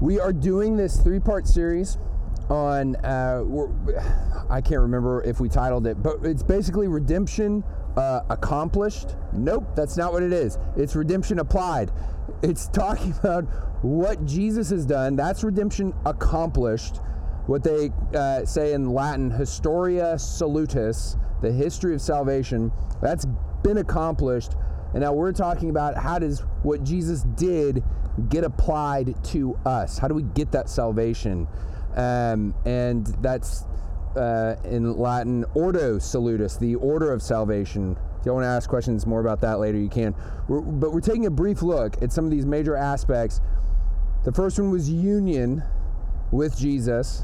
We are doing this three part series on, uh, I can't remember if we titled it, but it's basically redemption uh, accomplished. Nope, that's not what it is. It's redemption applied. It's talking about what Jesus has done. That's redemption accomplished. What they uh, say in Latin, historia salutis, the history of salvation, that's been accomplished. And now we're talking about how does what Jesus did get applied to us? How do we get that salvation? Um, and that's uh, in Latin, ordo salutis, the order of salvation. If you want to ask questions more about that later, you can. We're, but we're taking a brief look at some of these major aspects. The first one was union with Jesus,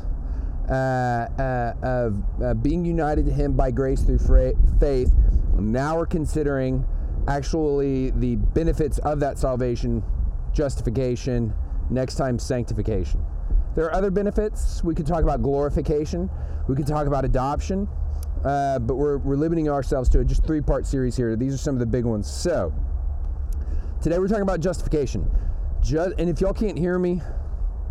uh, uh, of uh, being united to Him by grace through fra- faith. Now we're considering actually the benefits of that salvation justification, next time sanctification. There are other benefits. We could talk about glorification, we could talk about adoption, uh, but we're, we're limiting ourselves to a just three part series here. These are some of the big ones. So, today we're talking about justification. Just, and if y'all can't hear me,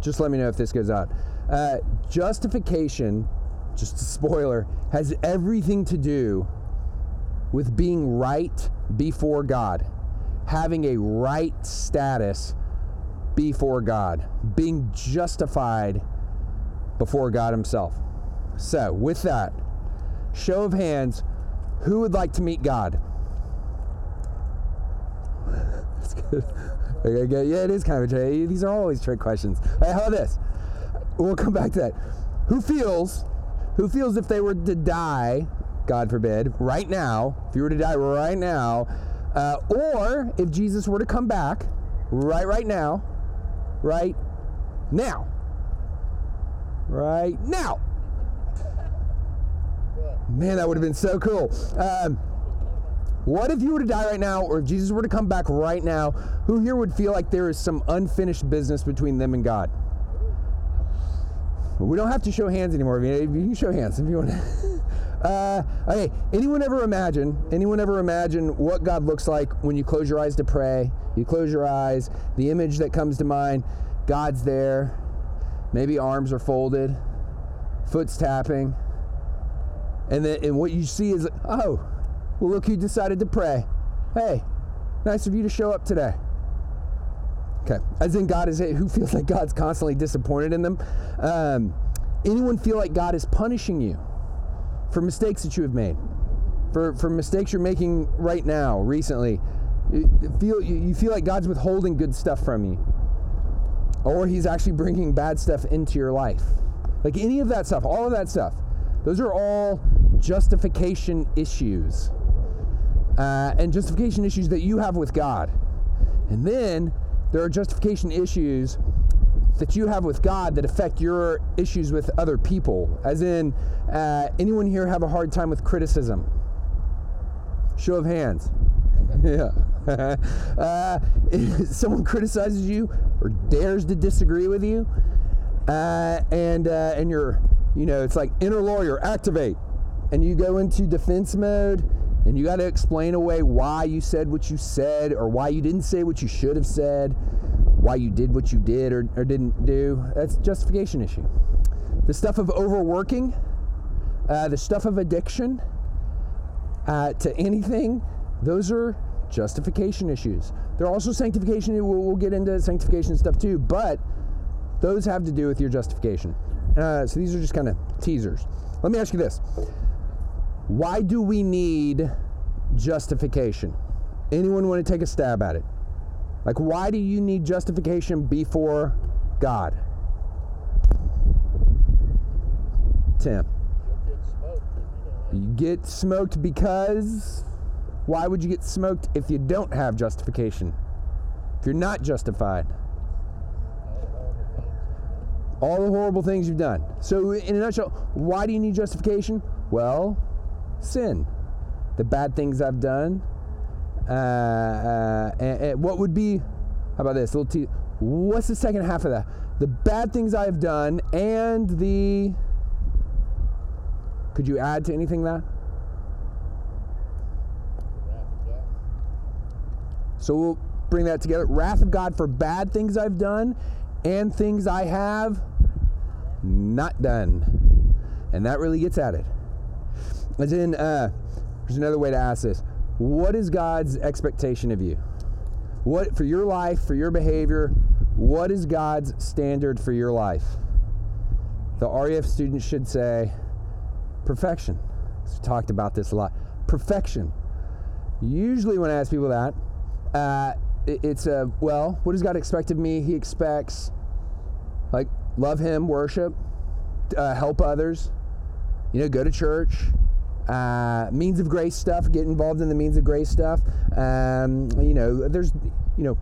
just let me know if this goes out. Uh, justification, just a spoiler, has everything to do with being right before God having a right status before God, being justified before God Himself. So, with that, show of hands, who would like to meet God? That's good. Yeah, it is kind of a trick. These are always trick questions. Hey, how about this? We'll come back to that. Who feels, who feels if they were to die, God forbid, right now, if you were to die right now, uh, or if Jesus were to come back right right now, right now, right now. Man, that would have been so cool. Um, what if you were to die right now, or if Jesus were to come back right now? Who here would feel like there is some unfinished business between them and God? We don't have to show hands anymore. You can show hands if you want. Uh, okay, anyone ever imagine, anyone ever imagine what God looks like when you close your eyes to pray? You close your eyes, the image that comes to mind, God's there, maybe arms are folded, foot's tapping, and then and what you see is, oh, well, look who decided to pray. Hey, nice of you to show up today. Okay, as in God is it, who feels like God's constantly disappointed in them? Um, anyone feel like God is punishing you? For mistakes that you have made, for, for mistakes you're making right now, recently. You feel, you feel like God's withholding good stuff from you, or He's actually bringing bad stuff into your life. Like any of that stuff, all of that stuff, those are all justification issues. Uh, and justification issues that you have with God. And then there are justification issues that you have with God that affect your issues with other people? As in, uh, anyone here have a hard time with criticism? Show of hands. yeah. uh, someone criticizes you or dares to disagree with you, uh, and uh, and you're, you know, it's like inner lawyer activate, and you go into defense mode, and you got to explain away why you said what you said or why you didn't say what you should have said why you did what you did or, or didn't do. That's justification issue. The stuff of overworking, uh, the stuff of addiction uh, to anything, those are justification issues. There are also sanctification. We'll, we'll, get into sanctification stuff too, but those have to do with your justification. Uh, so these are just kind of teasers. Let me ask you this: Why do we need justification? Anyone want to take a stab at it? Like, why do you need justification before God? Tim. You get smoked because. Why would you get smoked if you don't have justification? If you're not justified? All the horrible things you've done. So, in a nutshell, why do you need justification? Well, sin. The bad things I've done, uh, uh, and, and what would be, how about this? little t- what's the second half of that? The bad things I've done and the. Could you add to anything that? So we'll bring that together. Wrath of God for bad things I've done and things I have not done. And that really gets at it. As in, uh, there's another way to ask this What is God's expectation of you? What, for your life, for your behavior, what is God's standard for your life? The REF student should say, perfection. We've talked about this a lot. Perfection. Usually, when I ask people that, uh, it's a well, what does God expect of me? He expects, like, love Him, worship, uh, help others, you know, go to church, uh, means of grace stuff, get involved in the means of grace stuff. Um, you know, there's, you know,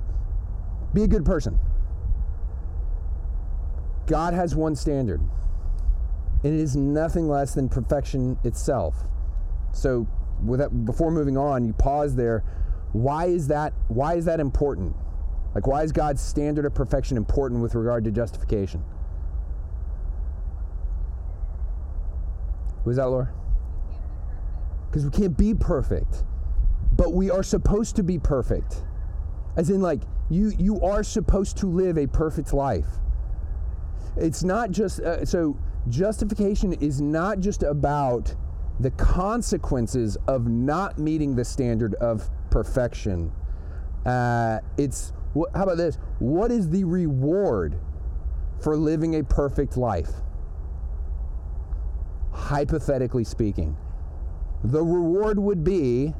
be a good person. God has one standard, and it is nothing less than perfection itself. So, that, before moving on, you pause there. Why is that? Why is that important? Like, why is God's standard of perfection important with regard to justification? Was that Laura? Because we can't be perfect, but we are supposed to be perfect. As in, like you, you are supposed to live a perfect life. It's not just uh, so. Justification is not just about the consequences of not meeting the standard of perfection. Uh, it's how about this? What is the reward for living a perfect life? Hypothetically speaking, the reward would be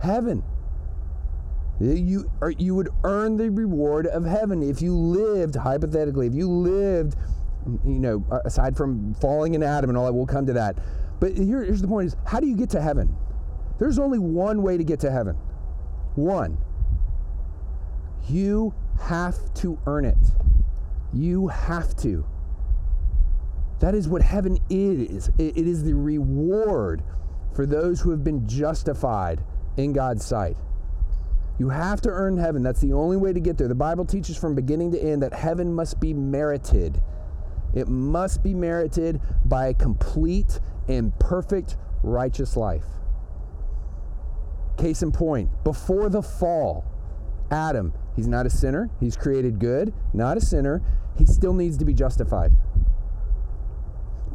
heaven. You, you would earn the reward of heaven if you lived, hypothetically, if you lived, you know, aside from falling in Adam and all that, we'll come to that. But here, here's the point is, how do you get to heaven? There's only one way to get to heaven. One. You have to earn it. You have to. That is what heaven is. It is the reward for those who have been justified in God's sight. You have to earn heaven. That's the only way to get there. The Bible teaches from beginning to end that heaven must be merited. It must be merited by a complete and perfect righteous life. Case in point, before the fall, Adam, he's not a sinner. He's created good, not a sinner. He still needs to be justified.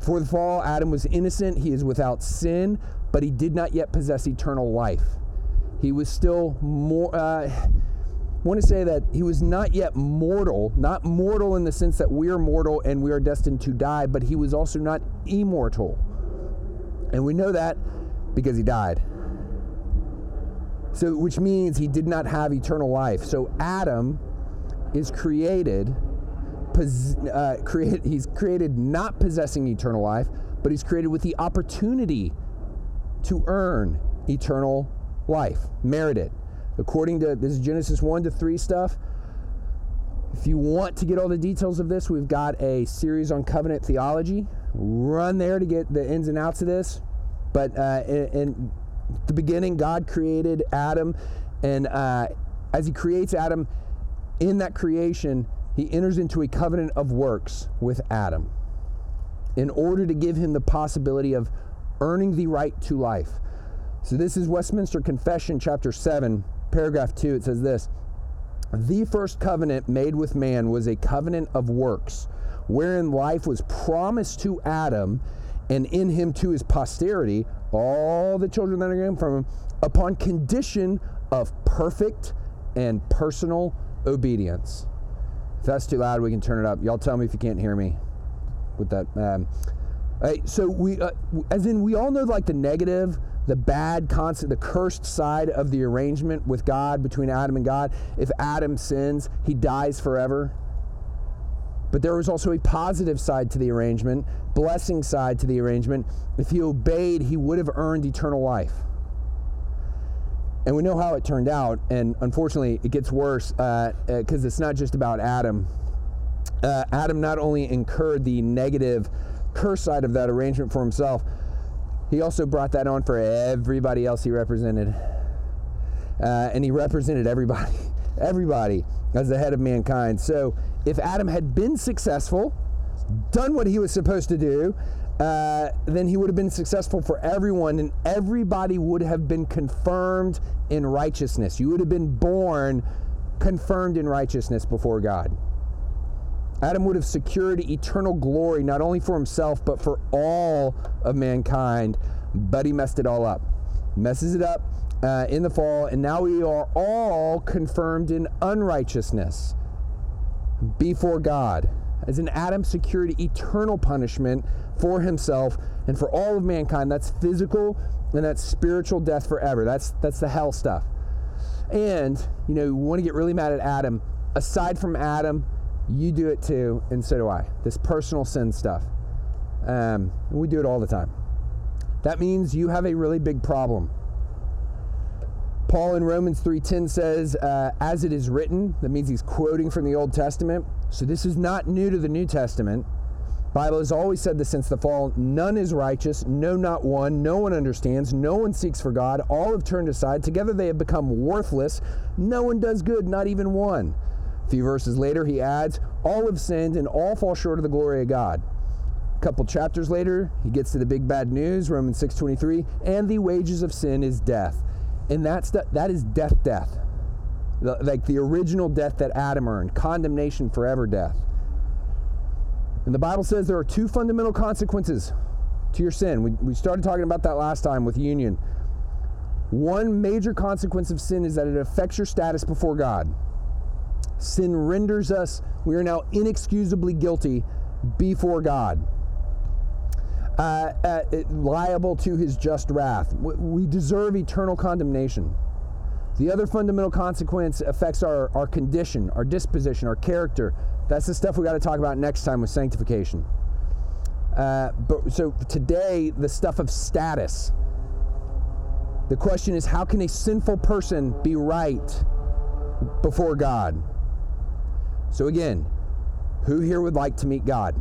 For the fall, Adam was innocent, he is without sin, but he did not yet possess eternal life. He was still more. Uh, I want to say that he was not yet mortal, not mortal in the sense that we are mortal and we are destined to die, but he was also not immortal. And we know that because he died. So, which means he did not have eternal life. So, Adam is created uh, create, he's created not possessing eternal life, but he's created with the opportunity to earn eternal life, merit it. According to this is Genesis 1 to 3 stuff. If you want to get all the details of this, we've got a series on covenant theology. Run there to get the ins and outs of this. But uh, in, in, the beginning, God created Adam, and uh, as He creates Adam, in that creation, he enters into a covenant of works with Adam in order to give him the possibility of earning the right to life. So, this is Westminster Confession, chapter 7, paragraph 2. It says this The first covenant made with man was a covenant of works, wherein life was promised to Adam and in him to his posterity, all the children that are going from him, upon condition of perfect and personal obedience. That's too loud, we can turn it up. Y'all tell me if you can't hear me with that. Um, so we, uh, as in, we all know like the negative, the bad constant, the cursed side of the arrangement with God between Adam and God. If Adam sins, he dies forever. But there was also a positive side to the arrangement, blessing side to the arrangement. If he obeyed, he would have earned eternal life. And we know how it turned out. And unfortunately, it gets worse because uh, uh, it's not just about Adam. Uh, Adam not only incurred the negative curse side of that arrangement for himself, he also brought that on for everybody else he represented. Uh, and he represented everybody, everybody as the head of mankind. So if Adam had been successful, done what he was supposed to do, uh, then he would have been successful for everyone, and everybody would have been confirmed in righteousness. You would have been born confirmed in righteousness before God. Adam would have secured eternal glory not only for himself, but for all of mankind, but he messed it all up. Messes it up uh, in the fall, and now we are all confirmed in unrighteousness before God. As in Adam secured eternal punishment for himself and for all of mankind. That's physical and that's spiritual death forever. That's that's the hell stuff. And you know, you want to get really mad at Adam. Aside from Adam, you do it too, and so do I. This personal sin stuff. Um, we do it all the time. That means you have a really big problem. Paul in Romans 3:10 says, uh, "As it is written," that means he's quoting from the Old Testament. So this is not new to the New Testament. Bible has always said this since the fall none is righteous, no, not one. No one understands, no one seeks for God. All have turned aside. Together they have become worthless. No one does good, not even one. A few verses later, he adds, All have sinned and all fall short of the glory of God. A couple chapters later, he gets to the big bad news, Romans 6:23, and the wages of sin is death. And that's that is death death. The, like the original death that Adam earned, condemnation forever death. And the Bible says there are two fundamental consequences to your sin. We, we started talking about that last time with union. One major consequence of sin is that it affects your status before God. Sin renders us, we are now inexcusably guilty before God. Uh, uh, liable to his just wrath. We deserve eternal condemnation. The other fundamental consequence affects our, our condition, our disposition, our character, that's the stuff we got to talk about next time with sanctification. Uh, but so today, the stuff of status. The question is, how can a sinful person be right before God? So again, who here would like to meet God?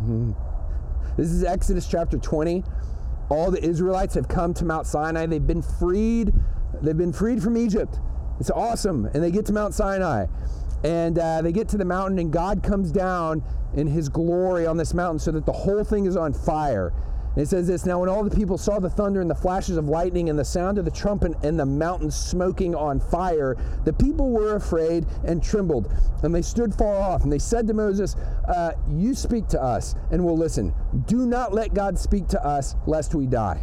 Hmm. This is Exodus chapter 20. All the Israelites have come to Mount Sinai. They've been freed. They've been freed from Egypt. It's awesome. And they get to Mount Sinai. And uh, they get to the mountain, and God comes down in his glory on this mountain so that the whole thing is on fire. It says this Now, when all the people saw the thunder and the flashes of lightning and the sound of the trumpet and the mountain smoking on fire, the people were afraid and trembled. And they stood far off. And they said to Moses, uh, You speak to us, and we'll listen. Do not let God speak to us, lest we die.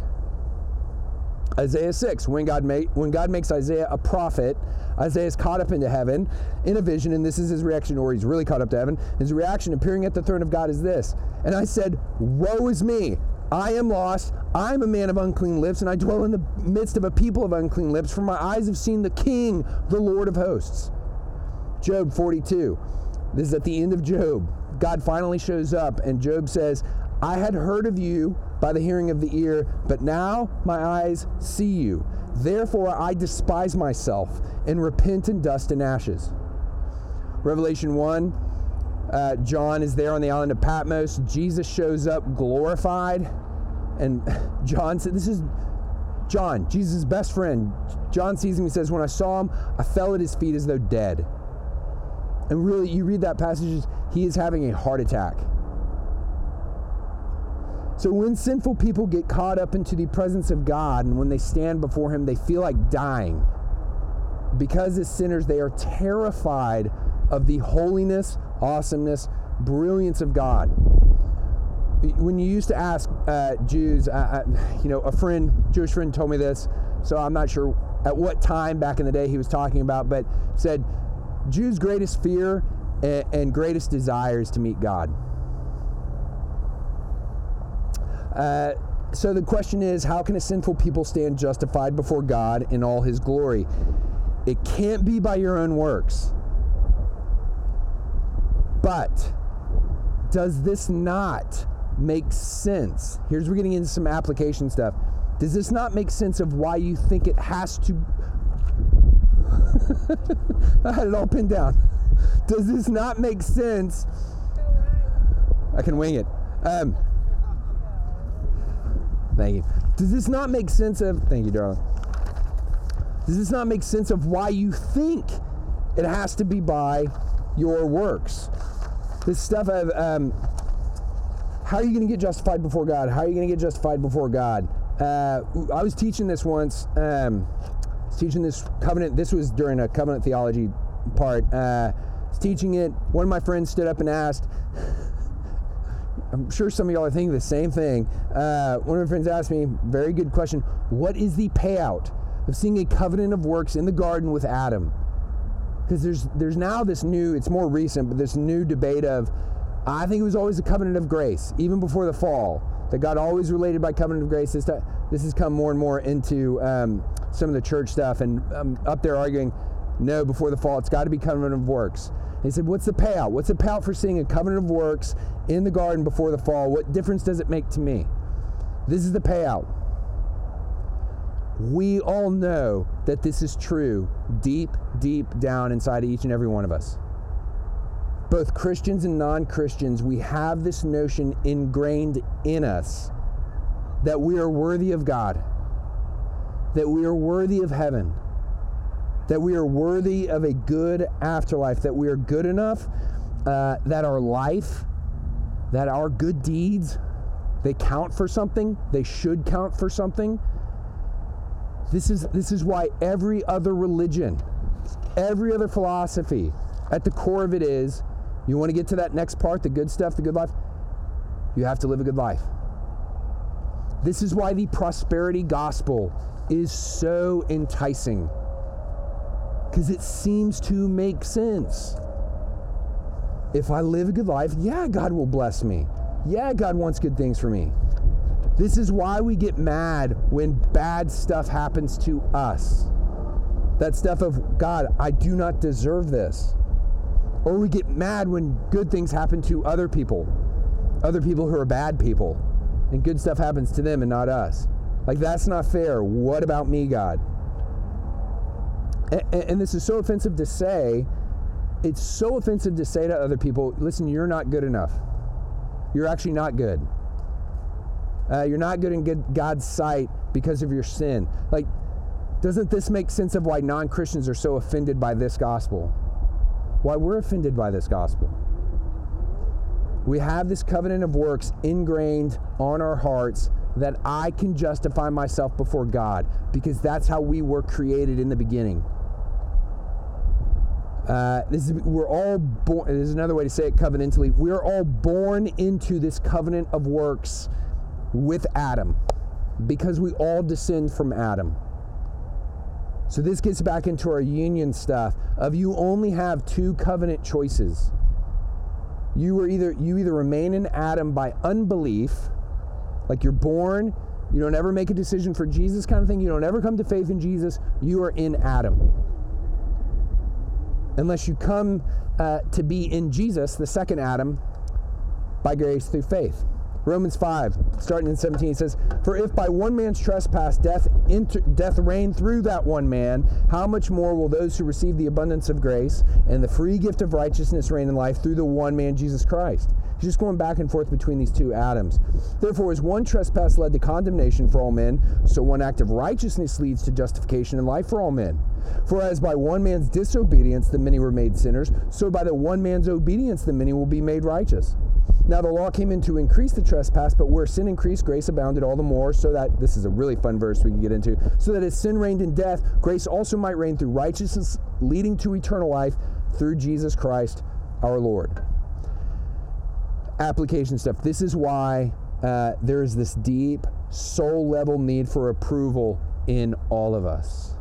Isaiah 6, when God, when God makes Isaiah a prophet, Isaiah is caught up into heaven in a vision, and this is his reaction, or he's really caught up to heaven. His reaction appearing at the throne of God is this. And I said, Woe is me! I am lost. I'm a man of unclean lips, and I dwell in the midst of a people of unclean lips, for my eyes have seen the King, the Lord of hosts. Job 42. This is at the end of Job. God finally shows up, and Job says, I had heard of you by the hearing of the ear, but now my eyes see you. Therefore I despise myself and repent in dust and ashes. Revelation 1, uh, John is there on the island of Patmos. Jesus shows up glorified. And John said, This is John, Jesus' best friend. John sees him. He says, When I saw him, I fell at his feet as though dead. And really, you read that passage, he is having a heart attack. So when sinful people get caught up into the presence of God and when they stand before Him, they feel like dying. Because as sinners, they are terrified of the holiness, awesomeness, brilliance of God. When you used to ask uh, Jews, uh, uh, you know, a friend, Jewish friend told me this, so I'm not sure at what time back in the day he was talking about, but said Jews' greatest fear and, and greatest desire is to meet God. Uh, so the question is how can a sinful people stand justified before God in all his glory? It can't be by your own works. But does this not make sense? Here's we're getting into some application stuff. Does this not make sense of why you think it has to? I had it all pinned down. Does this not make sense? I can wing it. Um, Thank you. Does this not make sense of? Thank you, darling. Does this not make sense of why you think it has to be by your works? This stuff of um, how are you going to get justified before God? How are you going to get justified before God? Uh, I was teaching this once. Um, teaching this covenant. This was during a covenant theology part. Uh, teaching it. One of my friends stood up and asked. I'm sure some of y'all are thinking the same thing. Uh, one of my friends asked me, very good question. What is the payout of seeing a covenant of works in the garden with Adam? Because there's there's now this new. It's more recent, but this new debate of. I think it was always a covenant of grace, even before the fall that God always related by covenant of grace. This, this has come more and more into um, some of the church stuff, and um, up there arguing, no, before the fall, it's got to be covenant of works. And he said, what's the payout? What's the payout for seeing a covenant of works in the garden before the fall? What difference does it make to me? This is the payout. We all know that this is true deep, deep down inside each and every one of us both Christians and non Christians, we have this notion ingrained in us that we are worthy of God, that we are worthy of heaven, that we are worthy of a good afterlife, that we are good enough, uh, that our life, that our good deeds, they count for something, they should count for something. This is, this is why every other religion, every other philosophy, at the core of it is you want to get to that next part, the good stuff, the good life? You have to live a good life. This is why the prosperity gospel is so enticing. Because it seems to make sense. If I live a good life, yeah, God will bless me. Yeah, God wants good things for me. This is why we get mad when bad stuff happens to us. That stuff of, God, I do not deserve this. Or we get mad when good things happen to other people, other people who are bad people, and good stuff happens to them and not us. Like, that's not fair. What about me, God? And, and this is so offensive to say. It's so offensive to say to other people, listen, you're not good enough. You're actually not good. Uh, you're not good in good God's sight because of your sin. Like, doesn't this make sense of why non Christians are so offended by this gospel? why we're offended by this gospel. We have this covenant of works ingrained on our hearts that I can justify myself before God because that's how we were created in the beginning. Uh, this is, we're all born. There's another way to say it covenantally. We're all born into this covenant of works with Adam because we all descend from Adam. So this gets back into our union stuff of you only have two covenant choices. You are either you either remain in Adam by unbelief, like you're born, you don't ever make a decision for Jesus kind of thing, you don't ever come to faith in Jesus, you are in Adam. Unless you come uh, to be in Jesus, the second Adam, by grace through faith. Romans 5, starting in 17, says, For if by one man's trespass death, inter- death reigned through that one man, how much more will those who receive the abundance of grace and the free gift of righteousness reign in life through the one man, Jesus Christ? He's just going back and forth between these two Adams. Therefore, as one trespass led to condemnation for all men, so one act of righteousness leads to justification and life for all men. For as by one man's disobedience the many were made sinners, so by the one man's obedience the many will be made righteous. Now the law came in to increase the trespass, but where sin increased, grace abounded all the more, so that this is a really fun verse we can get into. So that as sin reigned in death, grace also might reign through righteousness, leading to eternal life through Jesus Christ our Lord. Application stuff. This is why uh, there is this deep soul level need for approval in all of us.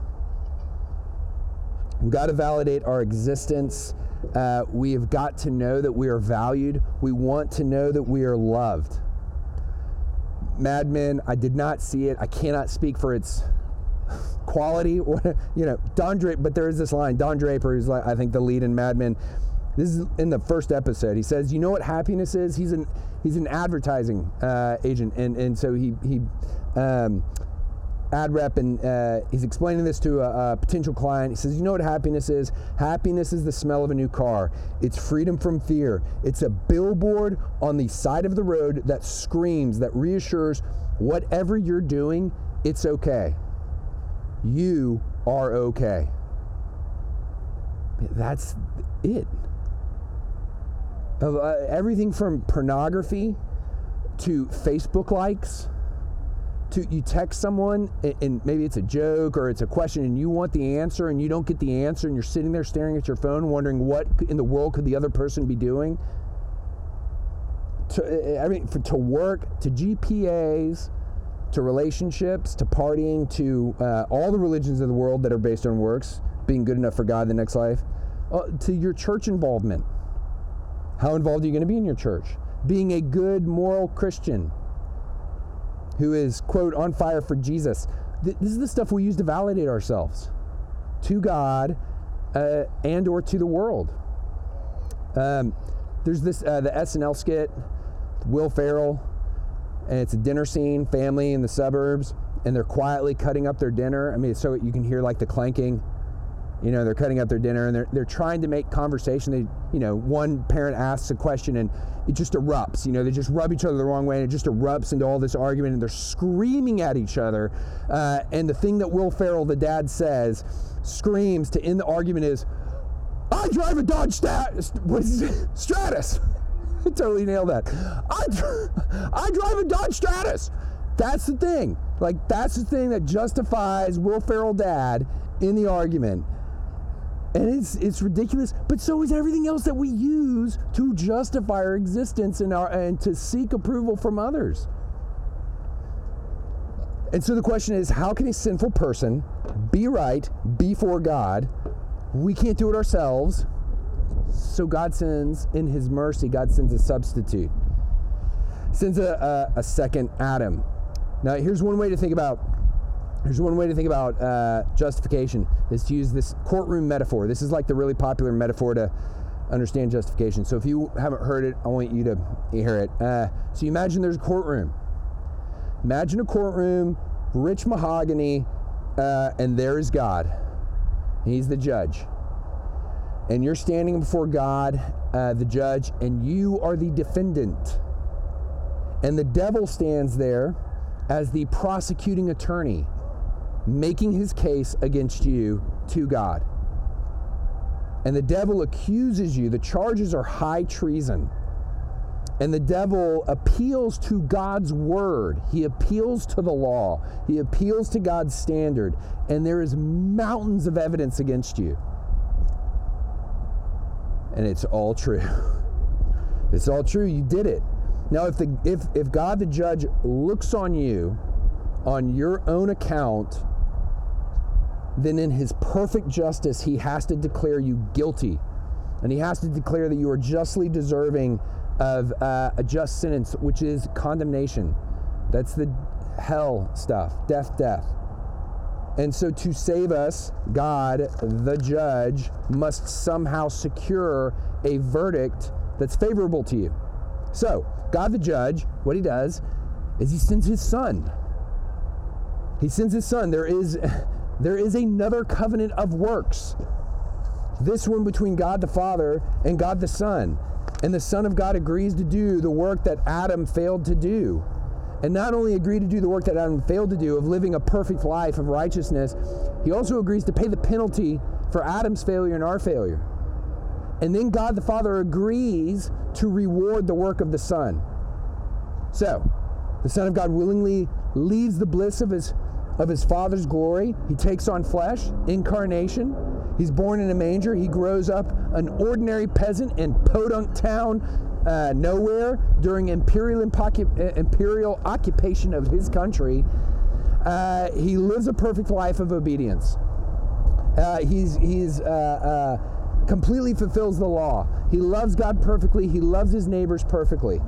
We've got to validate our existence uh, we have got to know that we are valued. We want to know that we are loved. Mad Men, I did not see it. I cannot speak for its quality you know Don Draper. But there is this line. Don Draper, who's like I think the lead in Mad Men. This is in the first episode. He says, "You know what happiness is? He's an he's an advertising uh, agent, and and so he he." Um, ad rep and uh, he's explaining this to a, a, potential client. He says, You know what happiness is? Happiness is the smell of a new car, it's freedom from fear. It's a billboard on the side of the road that screams, that reassures whatever you're doing, it's okay. You are okay. That's it. Uh, everything from pornography to Facebook likes to you text someone and, maybe it's a joke or it's a question and you want the answer and you don't get the answer and you're sitting there staring at your phone wondering what in the world could the other person be doing? To, I mean, for, to work, to GPAs, to relationships, to partying, to uh, all the religions of the world that are based on works, being good enough for God in the next life, uh, to your church involvement. How involved are you going to be in your church? Being a good moral Christian who is, quote, on fire for Jesus. This is the stuff we use to validate ourselves to God uh, and or to the world. Um, there's this, uh, the SNL skit, Will Ferrell, and it's a dinner scene, family in the suburbs, and they're quietly cutting up their dinner. I mean, so you can hear like the clanking you know they're cutting up their dinner and they're, they're trying to make conversation. They you know one parent asks a question and it just erupts. You know they just rub each other the wrong way and it just erupts into all this argument and they're screaming at each other. Uh, and the thing that will ferrell the dad says screams to end the argument is i drive a dodge Stat- stratus. Totally nailed that. I, I drive a dodge stratus. That's the thing. Like that's the thing that justifies will ferrell dad in the argument and it's it's ridiculous but so is everything else that we use to justify our existence and our and to seek approval from others. And so the question is how can a sinful person be right before god? We can't do it ourselves. So god sends in his mercy god sends a substitute. Sends a, a, a second adam. Now here's one way to think about there's one way to think about uh, justification is to use this courtroom metaphor. This is like the really popular metaphor to understand justification. So if you haven't heard it, I want you to hear it. Uh, so you imagine there's a courtroom. Imagine a courtroom, rich mahogany, uh, and there is God. He's the judge. And you're standing before God, uh, the judge, and you are the defendant. And the devil stands there as the prosecuting attorney making his case against you to God. And the devil accuses you, the charges are high treason. And the devil appeals to God's word. He appeals to the law. He appeals to God's standard. And there is mountains of evidence against you. And it's all true. it's all true. You did it. Now, if, the, if, if God the judge looks on you on your own account then in his perfect justice, he has to declare you guilty. And he has to declare that you are justly deserving of uh, a just sentence, which is condemnation. That's the hell stuff death, death. And so to save us, God, the judge, must somehow secure a verdict that's favorable to you. So, God the judge, what he does is he sends his son. He sends his son. There is there is another covenant of works. This one between God the Father and God the Son. And the Son of God agrees to do the work that Adam failed to do. And not only agree to do the work that Adam failed to do of living a perfect life of righteousness, he also agrees to pay the penalty for Adam's failure and our failure. And then God the Father agrees to reward the work of the Son. So, the Son of God willingly leaves the bliss of his of his Father's glory. He takes on flesh, incarnation. He's born in a manger. He grows up an ordinary peasant in podunk town, uh, nowhere, during imperial, imperial occupation of his country. Uh, he lives a perfect life of obedience. Uh, he's he's uh, uh, completely fulfills the law. He loves God perfectly. He loves his neighbors perfectly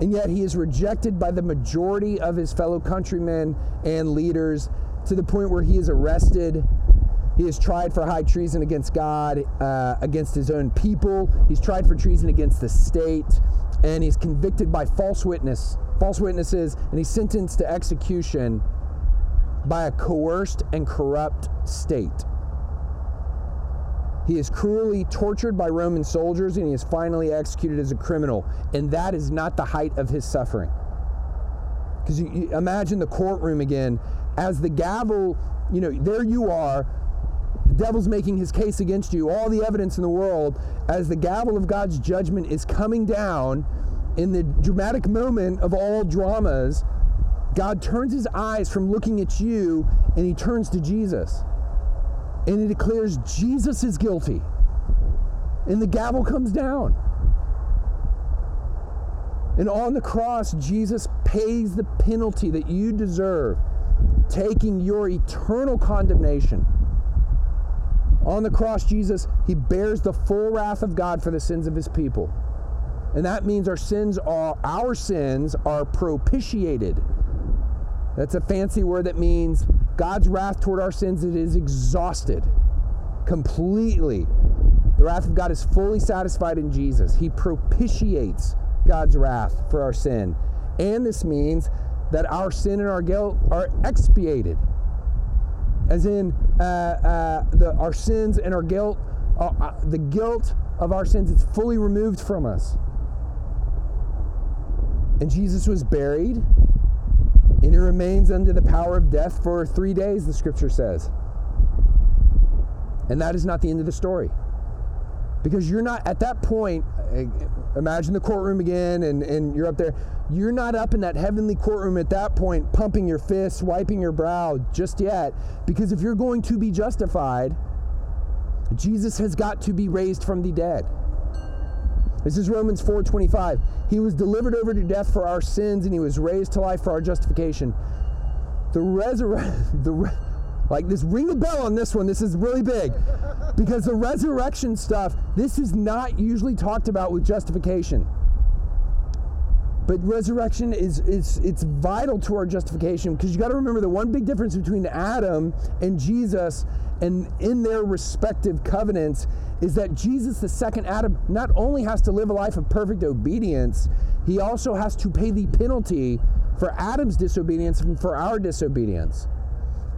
and yet he is rejected by the majority of his fellow countrymen and leaders to the point where he is arrested. He is tried for high treason against God, uh, against his own people. He's tried for treason against the state, and he's convicted by false witness, false witnesses, and he's sentenced to execution by a coerced and corrupt state. He is cruelly tortured by Roman soldiers and he is finally executed as a criminal. And that is not the height of his suffering. Because you, you imagine the courtroom again, as the gavel, you know, there you are, the devil's making his case against you, all the evidence in the world, as the gavel of God's judgment is coming down in the dramatic moment of all dramas, God turns his eyes from looking at you and he turns to Jesus. And he declares Jesus is guilty. And the gavel comes down. And on the cross, Jesus pays the penalty that you deserve, taking your eternal condemnation. On the cross, Jesus, he bears the full wrath of God for the sins of his people. And that means our sins are our sins are propitiated. That's a fancy word that means God's wrath toward our sins it is exhausted completely. The wrath of God is fully satisfied in Jesus. He propitiates God's wrath for our sin. And this means that our sin and our guilt are expiated. As in, uh, uh, the, our sins and our guilt, uh, uh the guilt of our sins, it's fully removed from us. And Jesus was buried, and he remains under the power of death for three days, the scripture says. And that is not the end of the story. Because you're not at that point eh, imagine the courtroom again and, and you're up there. You're not up in that heavenly courtroom at that point pumping your fists wiping your brow just yet. Because if you're going to be justified jesus has got to be raised from the dead this is romans 4.25 he was delivered over to death for our sins and he was raised to life for our justification the resurrection the like this ring a bell on this one. This is really big. Because the resurrection stuff, this is not usually talked about with justification. But resurrection is, is it's vital to our justification because you got to remember the one big difference between Adam and Jesus and in their respective covenants is that Jesus, the second Adam, not only has to live a life of perfect obedience, he also has to pay the penalty for Adam's disobedience and for our disobedience.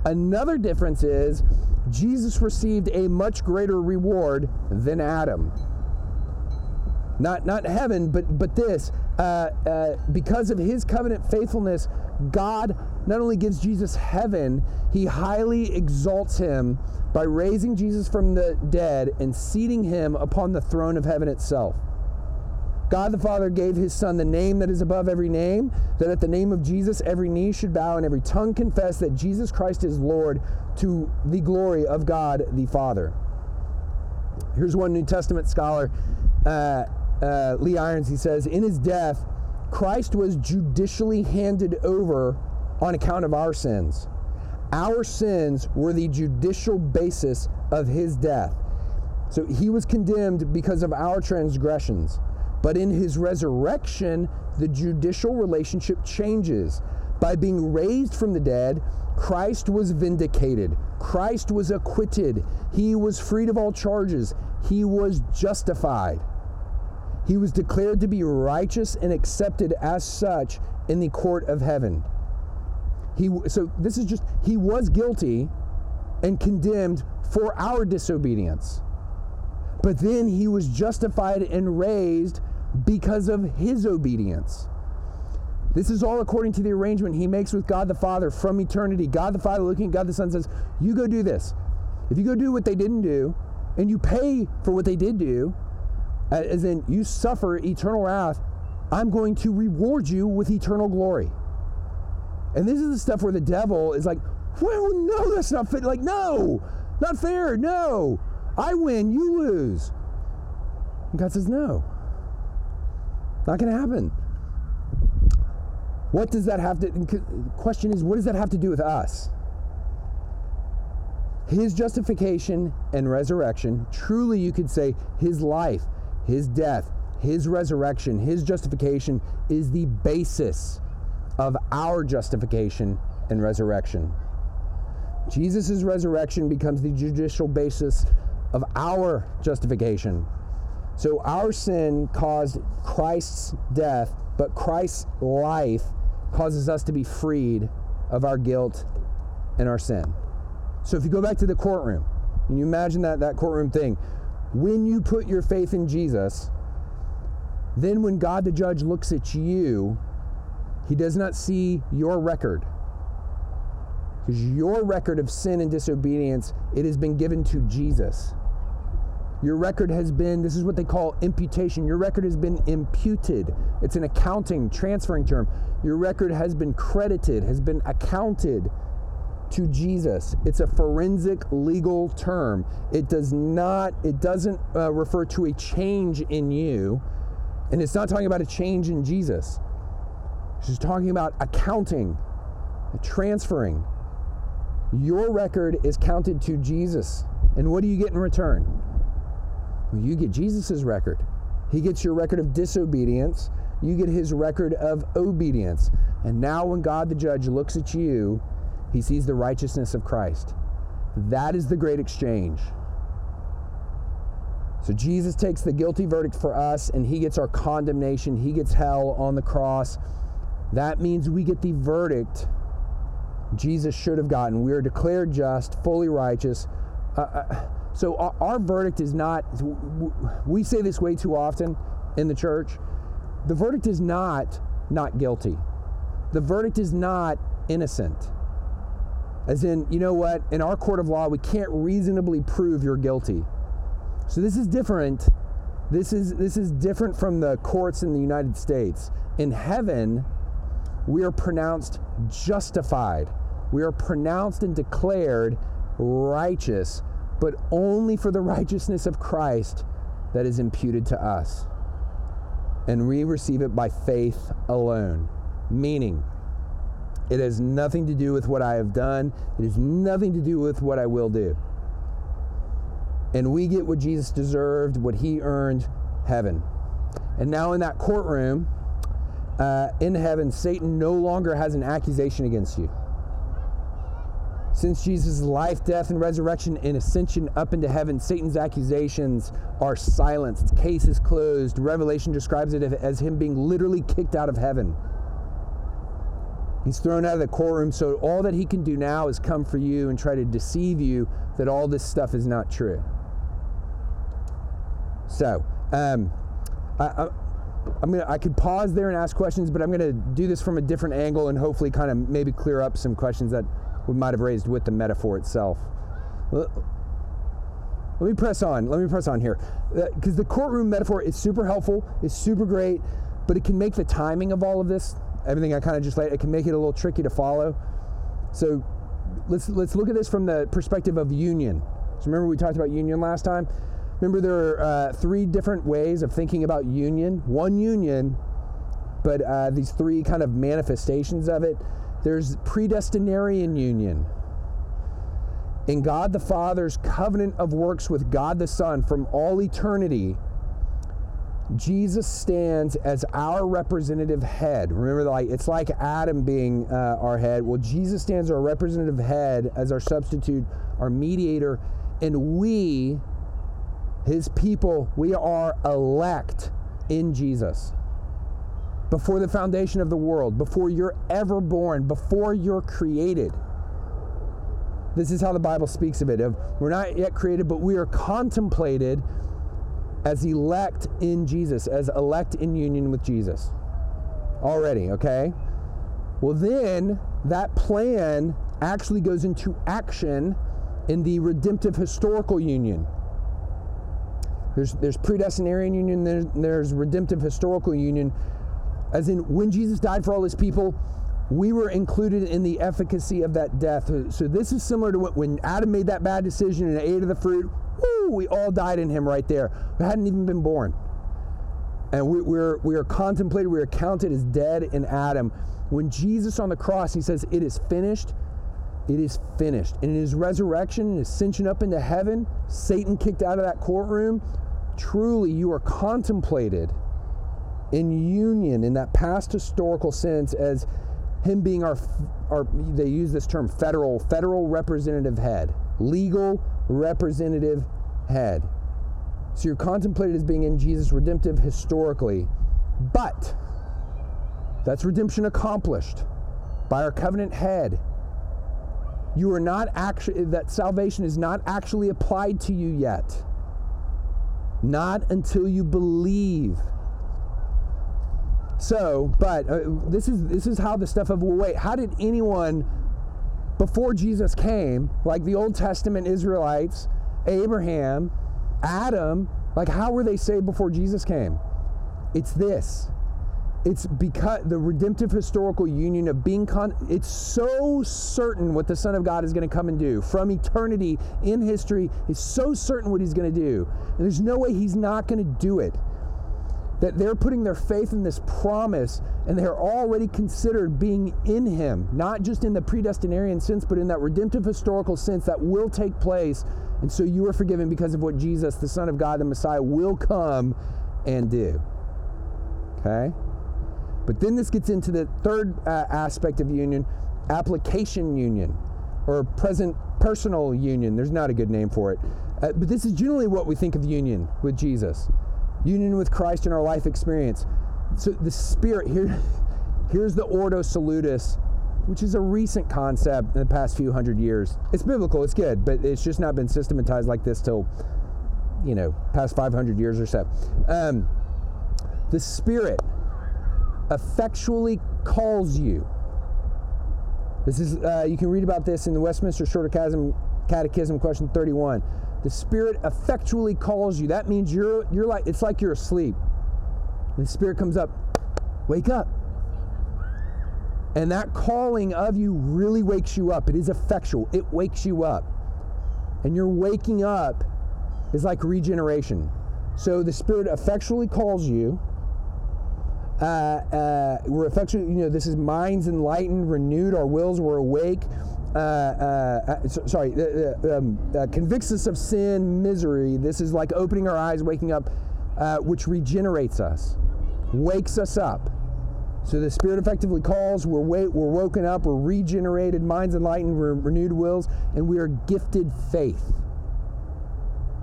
Another difference is Jesus received a much greater reward than Adam. Not, not heaven, but, but this. Uh, uh, because of his covenant faithfulness, God not only gives Jesus heaven, he highly exalts him by raising Jesus from the dead and seating him upon the throne of heaven itself. God the Father gave his Son the name that is above every name, that at the name of Jesus every knee should bow and every tongue confess that Jesus Christ is Lord to the glory of God the Father. Here's one New Testament scholar, uh, uh, Lee Irons. He says, In his death, Christ was judicially handed over on account of our sins. Our sins were the judicial basis of his death. So he was condemned because of our transgressions. But in his resurrection, the judicial relationship changes. By being raised from the dead, Christ was vindicated. Christ was acquitted. He was freed of all charges. He was justified. He was declared to be righteous and accepted as such in the court of heaven. He, so this is just, he was guilty and condemned for our disobedience. But then he was justified and raised because of his obedience. This is all according to the arrangement he makes with God the Father from eternity. God the Father looking at God the Son says, You go do this. If you go do what they didn't do, and you pay for what they did do, as in you suffer eternal wrath, I'm going to reward you with eternal glory. And this is the stuff where the devil is like, well, no, that's not fair. Like, no, not fair. No, I win, you lose. And God says, no. Not going to happen. What does that have to question is what does that have to do with us? His justification and resurrection, truly you could say his life, his death, his resurrection, his justification is the basis of our justification and resurrection. Jesus' resurrection becomes the judicial basis of our justification so our sin caused Christ's death, but Christ's life causes us to be freed of our guilt and our sin. So if you go back to the courtroom, and you imagine that, that courtroom thing, when you put your faith in Jesus, then when God the judge looks at you, he does not see your record. Because your record of sin and disobedience, it has been given to Jesus. Your record has been, this is what they call imputation. Your record has been imputed. It's an accounting, transferring term. Your record has been credited, has been accounted to Jesus. It's a forensic legal term. It does not, it doesn't uh, refer to a change in you, and it's not talking about a change in Jesus. She's talking about accounting, transferring. Your record is counted to Jesus. And what do you get in return? Well, you get Jesus' record. He gets your record of disobedience. You get his record of obedience. And now, when God the judge looks at you, he sees the righteousness of Christ. That is the great exchange. So Jesus takes the guilty verdict for us and he gets our condemnation. He gets hell on the cross. That means we get the verdict Jesus should have gotten. We are declared just, fully righteous. Uh, uh, so our, our verdict is not, we say this way too often in the church. The verdict is not not guilty. The verdict is not innocent. As in, you know what? In our court of law, we can't reasonably prove you're guilty. So this is different. This is this is different from the courts in the United States. In heaven, we are pronounced justified. We are pronounced and declared righteous, but only for the righteousness of Christ that is imputed to us. And we receive it by faith alone. Meaning, it has nothing to do with what I have done, it has nothing to do with what I will do. And we get what Jesus deserved, what he earned, heaven. And now in that courtroom, uh, in heaven, Satan no longer has an accusation against you. Since Jesus' life, death, and resurrection and ascension up into heaven, Satan's accusations are silenced. Case is closed. Revelation describes it as him being literally kicked out of heaven. He's thrown out of the courtroom, so all that he can do now is come for you and try to deceive you that all this stuff is not true. So, um, I, I, I'm gonna, I could pause there and ask questions, but I'm going to do this from a different angle and hopefully kind of maybe clear up some questions that we might have raised with the metaphor itself. Let me press on. Let me press on here. Because the courtroom metaphor is super helpful, it's super great, but it can make the timing of all of this everything I kind of just laid, it can make it a little tricky to follow. So let's let's look at this from the perspective of union. So remember we talked about union last time. Remember there are uh, three different ways of thinking about union. One union, but uh, these three kind of manifestations of it. There's predestinarian union. In God the Father's covenant of works with God the Son from all eternity, Jesus stands as our representative head. Remember, like it's like Adam being uh, our head. Well, Jesus stands our representative head as our substitute, our mediator, and we, His people, we are elect in Jesus. Before the foundation of the world, before you're ever born, before you're created. This is how the Bible speaks of it. Of we're not yet created, but we are contemplated as elect in Jesus, as elect in union with Jesus. Already, okay? Well, then that plan actually goes into action in the redemptive historical union. There's, there's predestinarian union, there's, there's redemptive historical union. As in, when Jesus died for all his people, we were included in the efficacy of that death. So this is similar to what, when Adam made that bad decision and ate of the fruit we all died in him right there. We hadn't even been born. And we, we're, we are contemplated, we are counted as dead in Adam. When Jesus on the cross, he says, It is finished. It is finished. And in his resurrection and ascension up into heaven, Satan kicked out of that courtroom. Truly, you are contemplated in union in that past historical sense as him being our, our they use this term federal federal representative head legal representative head. So you're contemplated as being in Jesus redemptive historically, but that's redemption accomplished by our covenant head. You are not actually, that salvation is not actually applied to you yet. Not until you believe. So, but uh, this is this is how the stuff of well, wait, how did anyone before Jesus came, like the Old Testament Israelites, Abraham, Adam, like how were they saved before Jesus came? It's this. It's because the redemptive historical union of being con it's so certain what the Son of God is going to come and do from eternity in history is so certain what he's going to do. And there's no way he's not going to do it that they're putting their faith in this promise and they're already considered being in him, not just in the predestinarian sense, but in that redemptive historical sense that will take place. And so you are forgiven because of what Jesus, the Son of God, the Messiah, will come and do. Okay? But then this gets into the third uh, aspect of union application union or present personal union. There's not a good name for it. Uh, but this is generally what we think of union with Jesus union with Christ in our life experience. So the Spirit here, here's the Ordo Salutis, which is a recent concept in the past few hundred years. It's biblical, it's good, but it's just not been systematized like this till, you know, past 500 years or so. Um, the Spirit effectually calls you. This is uh, you can read about this in the Westminster Shorter Catechism, Catechism, question 31 the Spirit effectually calls you. That means you're you're like it's like you're asleep. The Spirit comes up, wake up. And that calling of you really wakes you up. It is effectual. It wakes you up. And your waking up is like regeneration. So the Spirit effectually calls you. Uh, uh, we're effectually, you know, this is minds enlightened, renewed, our wills were awake. Uh, uh, uh sorry, uh, um, convicts us of sin, misery. This is like opening our eyes, waking up, which regenerates us, wakes us up. So the Spirit effectively calls, we're, we're woken up, we're regenerated, minds enlightened, we're renewed wills, and we are gifted faith.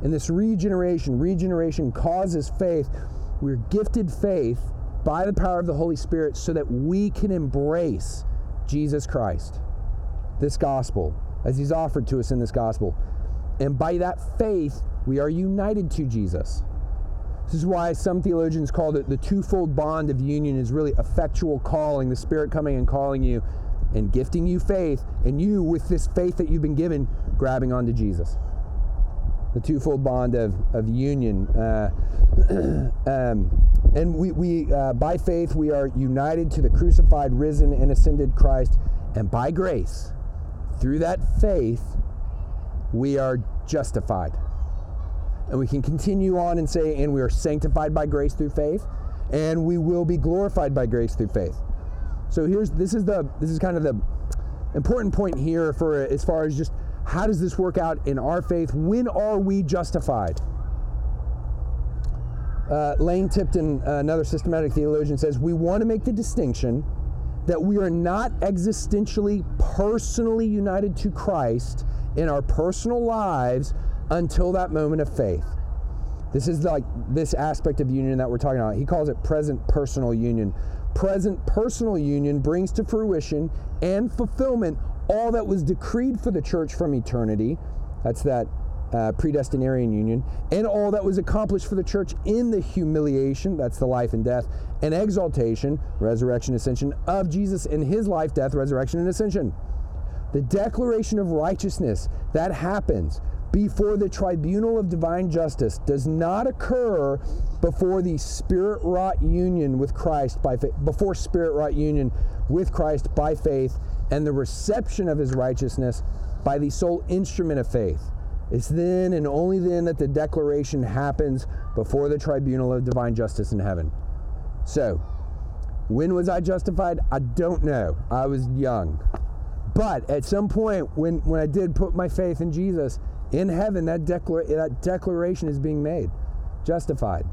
And this regeneration, regeneration causes faith. We're gifted faith by the power of the Holy Spirit so that we can embrace Jesus Christ this gospel, as he's offered to us in this gospel. And by that faith, we are united to Jesus. This is why some theologians call it the twofold bond of union is really effectual calling, the Spirit coming and calling you and gifting you faith, and you, with this faith that you've been given, grabbing onto Jesus. The twofold bond of, of union. Uh, um, and we, we uh, by faith, we are united to the crucified, risen, and ascended Christ, and by grace, through that faith, we are justified. And we can continue on and say, and we are sanctified by grace through faith, and we will be glorified by grace through faith. So here's this is the this is kind of the important point here for as far as just how does this work out in our faith? When are we justified? Uh, Lane Tipton, another systematic theologian, says we want to make the distinction that we are not existentially, personally united to Christ in our personal lives until that moment of faith. This is like this aspect of union that we're talking about. He calls it present personal union. Present personal union brings to fruition and fulfillment all that was decreed for the church from eternity. That's that uh, predestinarian union, and all that was accomplished for the church in the humiliation, that's the life and death, and exaltation, resurrection, ascension of Jesus in his life, death, resurrection, and ascension. The declaration of righteousness that happens before the tribunal of divine justice does not occur before the spirit wrought union with Christ by faith, before spirit wrought union with Christ by faith and the reception of his righteousness by the sole instrument of faith it's then and only then that the declaration happens before the tribunal of divine justice in heaven. So, when was I justified? I don't know. I was young. But at some point, when, when I did put my faith in Jesus, in heaven, that, declara- that declaration is being made. Justified.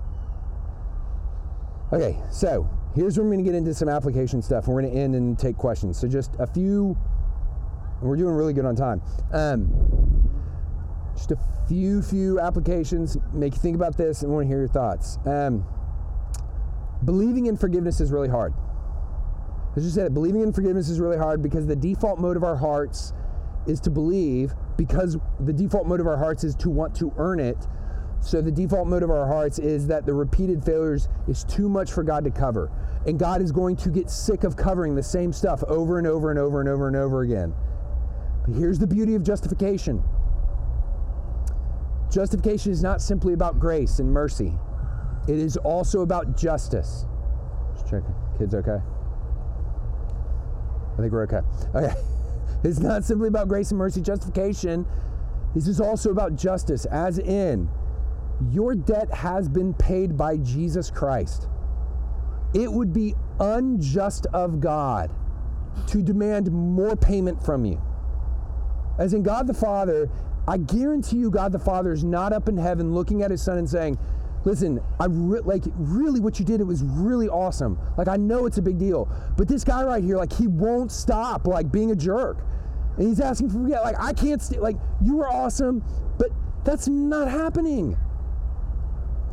Okay, so here's where we're going to get into some application stuff. We're going to end and take questions. So just a few, we're doing really good on time. Um, just a few, few applications make you think about this and want to hear your thoughts. Um, believing in forgiveness is really hard. As you said, believing in forgiveness is really hard because the default mode of our hearts is to believe because the default mode of our hearts is to want to earn it. So the default mode of our hearts is that the repeated failures is too much for God to cover. And God is going to get sick of covering the same stuff over and over and over and over and over again. But here's the beauty of justification Justification is not simply about grace and mercy, it is also about justice. Just checking. Kids okay? I think we're okay. Okay. It's not simply about grace and mercy. Justification this is also about justice, as in, your debt has been paid by Jesus Christ. It would be unjust of God to demand more payment from you. As in, God the Father, I guarantee you, God the Father is not up in heaven looking at his son and saying, Listen, I re- like really what you did. It was really awesome. Like I know it's a big deal, but this guy right here, like he won't stop like being a jerk. And he's asking for forget. Like, I can't stay. Like, you were awesome, but that's not happening.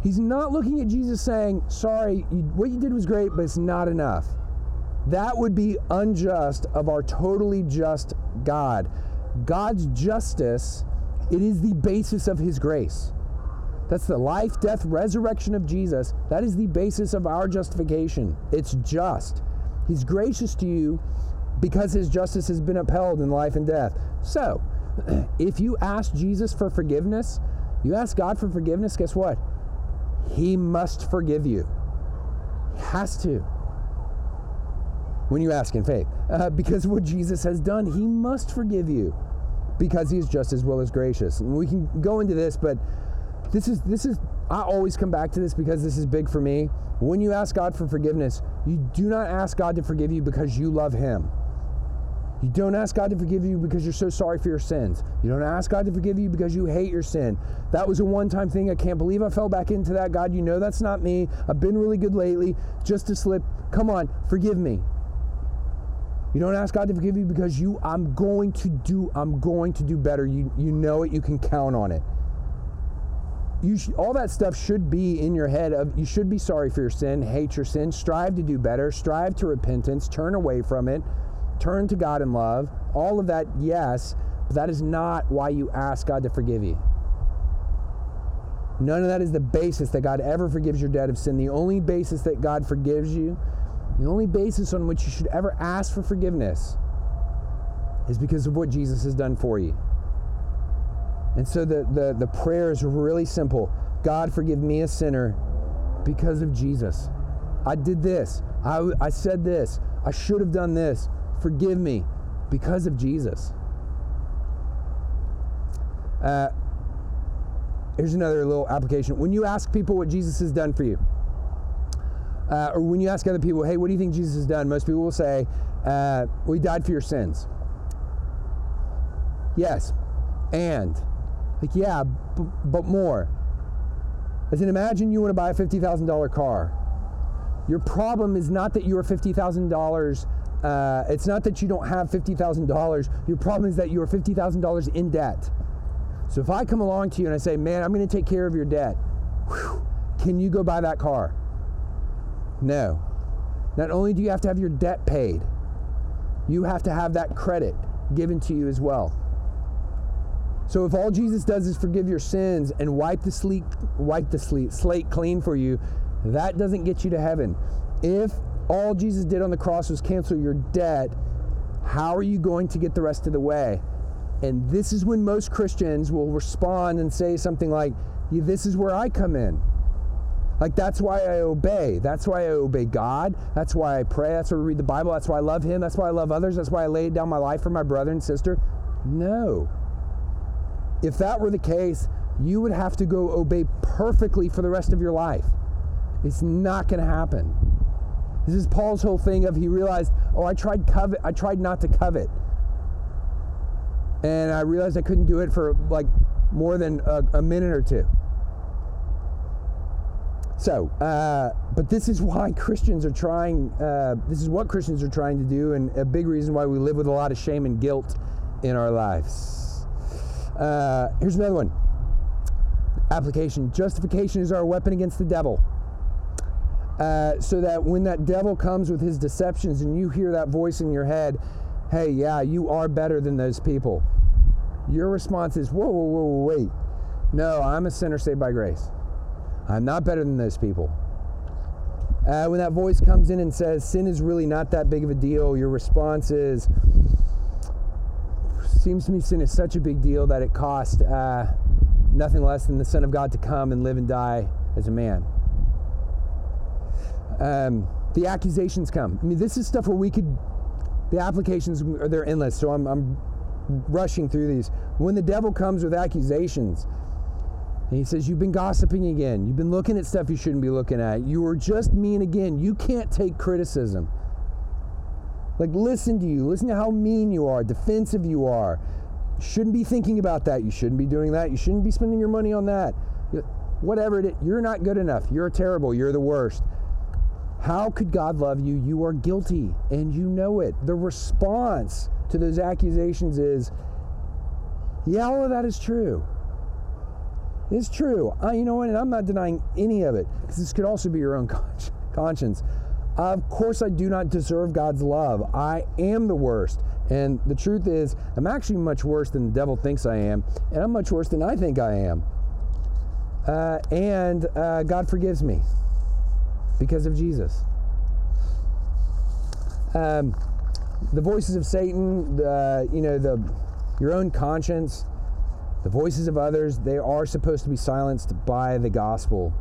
He's not looking at Jesus saying, Sorry, you, what you did was great, but it's not enough. That would be unjust of our totally just God. God's justice, it is the basis of his grace. That's the life, death, resurrection of Jesus. That is the basis of our justification. It's just. He's gracious to you because his justice has been upheld in life and death. So, if you ask Jesus for forgiveness, you ask God for forgiveness, guess what? He must forgive you. He has to. When you ask in faith. Uh, because what Jesus has done, he must forgive you because he is just as well as gracious. And we can go into this, but this is this is I always come back to this because this is big for me. When you ask God for forgiveness, you do not ask God to forgive you because you love him. You don't ask God to forgive you because you're so sorry for your sins. You don't ask God to forgive you because you hate your sin. That was a one time thing. I can't believe I fell back into that. God, you know that's not me. I've been really good lately. Just to slip. Come on, forgive me. You don't ask God to forgive you because you I'm going to do I'm going to do better. You you know it, you can count on it. You sh- all that stuff should be in your head of you should be sorry for your sin, hate your sin, strive to do better, strive to repentance, turn away from it turn to God in love, all of that, yes, but that is not why you ask God to forgive you. None of that is the basis that God ever forgives your debt of sin. The only basis that God forgives you, the only basis on which you should ever ask for forgiveness is because of what Jesus has done for you. And so the, the, the prayer is really simple God, forgive me a sinner because of Jesus. I did this. I, I said this. I should have done this forgive me because of Jesus. Uh, here's another little application. When you ask people what Jesus has done for you, uh, or when you ask other people, hey, what do you think Jesus has done? Most people will say, uh, well, he died for your sins. Yes. And, like, yeah, b- but more. As in, imagine you want to buy a $50,000 car. Your problem is not that you are $50,000 uh, it's not that you don't have $50,000. Your problem is that you are $50,000 in debt. So if I come along to you and I say, man, I'm going to take care of your debt, whew, can you go buy that car? No. Not only do you have to have your debt paid, you have to have that credit given to you as well. So if all Jesus does is forgive your sins and wipe the slate, wipe the slate, slate clean for you, that doesn't get you to heaven. If all Jesus did on the cross was cancel your debt, how are you going to get the rest of the way? And this is when most Christians will respond and say something like, yeah, This is where I come in. Like, that's why I obey. That's why I obey God. That's why I pray. That's why I read the Bible. That's why I love Him. That's why I love others. That's why I laid down my life for my brother and sister. No. If that were the case, you would have to go obey perfectly for the rest of your life. It's not going to happen. This is Paul's whole thing of he realized, oh, I tried covet, I tried not to covet. And I realized I couldn't do it for like more than a, a minute or two. So, uh, but this is why Christians are trying, uh, this is what Christians are trying to do, and a big reason why we live with a lot of shame and guilt in our lives. Uh, here's another one application justification is our weapon against the devil. Uh, so that when that devil comes with his deceptions and you hear that voice in your head, hey, yeah, you are better than those people, your response is, whoa, whoa, whoa, wait. No, I'm a sinner saved by grace. I'm not better than those people. Uh, when that voice comes in and says, sin is really not that big of a deal, your response is, seems to me sin is such a big deal that it cost uh, nothing less than the Son of God to come and live and die as a man. Um, the accusations come. I mean, this is stuff where we could, the applications are they're endless. So I'm, I'm rushing through these. When the devil comes with accusations, and he says, You've been gossiping again. You've been looking at stuff you shouldn't be looking at. You were just mean again. You can't take criticism. Like, listen to you. Listen to how mean you are, defensive you are. You shouldn't be thinking about that. You shouldn't be doing that. You shouldn't be spending your money on that. Whatever it is, you're not good enough. You're terrible. You're the worst. How could God love you? You are guilty and you know it. The response to those accusations is, yeah, all of that is true. It's true. I, you know what? And I'm not denying any of it because this could also be your own conscience. Of course, I do not deserve God's love. I am the worst. And the truth is, I'm actually much worse than the devil thinks I am, and I'm much worse than I think I am. Uh, and uh, God forgives me because of Jesus. Um, the voices of Satan, the, you know, the your own conscience, the voices of others, they are supposed to be silenced by the gospel.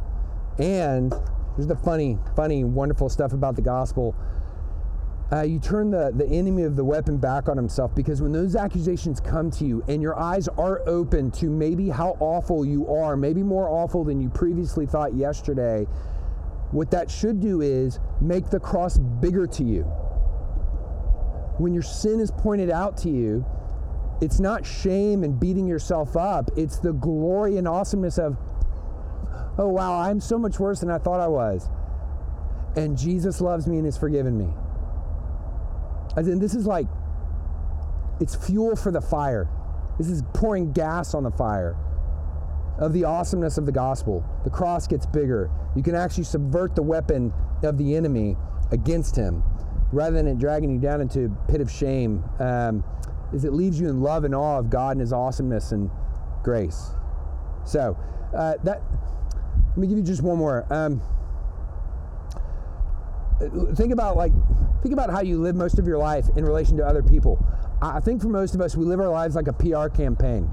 And there's the funny, funny, wonderful stuff about the gospel. Uh, you turn the, the enemy of the weapon back on himself because when those accusations come to you and your eyes are open to maybe how awful you are, maybe more awful than you previously thought yesterday, what that should do is make the cross bigger to you. When your sin is pointed out to you, it's not shame and beating yourself up. It's the glory and awesomeness of, oh, wow, I'm so much worse than I thought I was. And Jesus loves me and has forgiven me. As in, this is like, it's fuel for the fire. This is pouring gas on the fire of the awesomeness of the gospel. The cross gets bigger. You can actually subvert the weapon of the enemy against him rather than it dragging you down into a pit of shame. Um, is it leaves you in love and awe of God and His awesomeness and grace. So uh, that let me give you just one more. Um, think about like think about how you live most of your life in relation to other people. I think for most of us, we live our lives like a PR campaign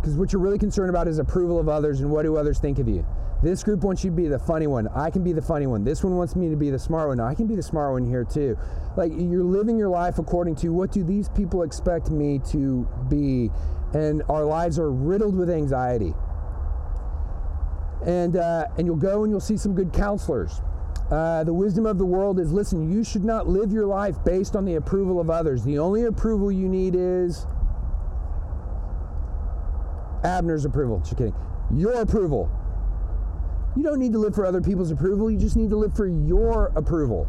because what you're really concerned about is approval of others and what do others think of you. This group wants you to be the funny one. I can be the funny one. This one wants me to be the smart one. I can be the smart one here too. Like you're living your life according to what do these people expect me to be, and our lives are riddled with anxiety. And uh, and you'll go and you'll see some good counselors. Uh, the wisdom of the world is listen, you should not live your life based on the approval of others. The only approval you need is Abner's approval. Just kidding. Your approval. You don't need to live for other people's approval. You just need to live for your approval.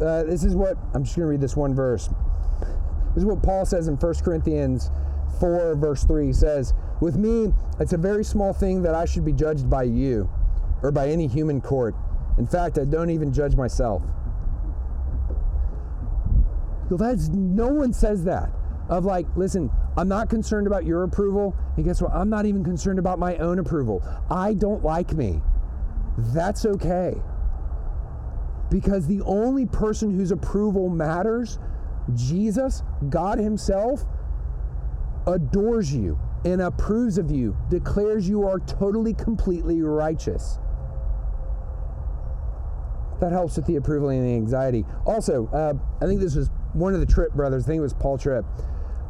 Uh, this is what I'm just going to read this one verse. This is what Paul says in 1 Corinthians 4, verse 3. He says, With me, it's a very small thing that I should be judged by you or by any human court. In fact, I don't even judge myself. Well, that's no one says that. Of like, listen, I'm not concerned about your approval. And guess what? I'm not even concerned about my own approval. I don't like me. That's okay. Because the only person whose approval matters, Jesus, God Himself, adores you and approves of you, declares you are totally, completely righteous. That helps with the approval and the anxiety. Also, uh, I think this was one of the Tripp brothers, I think it was Paul Tripp.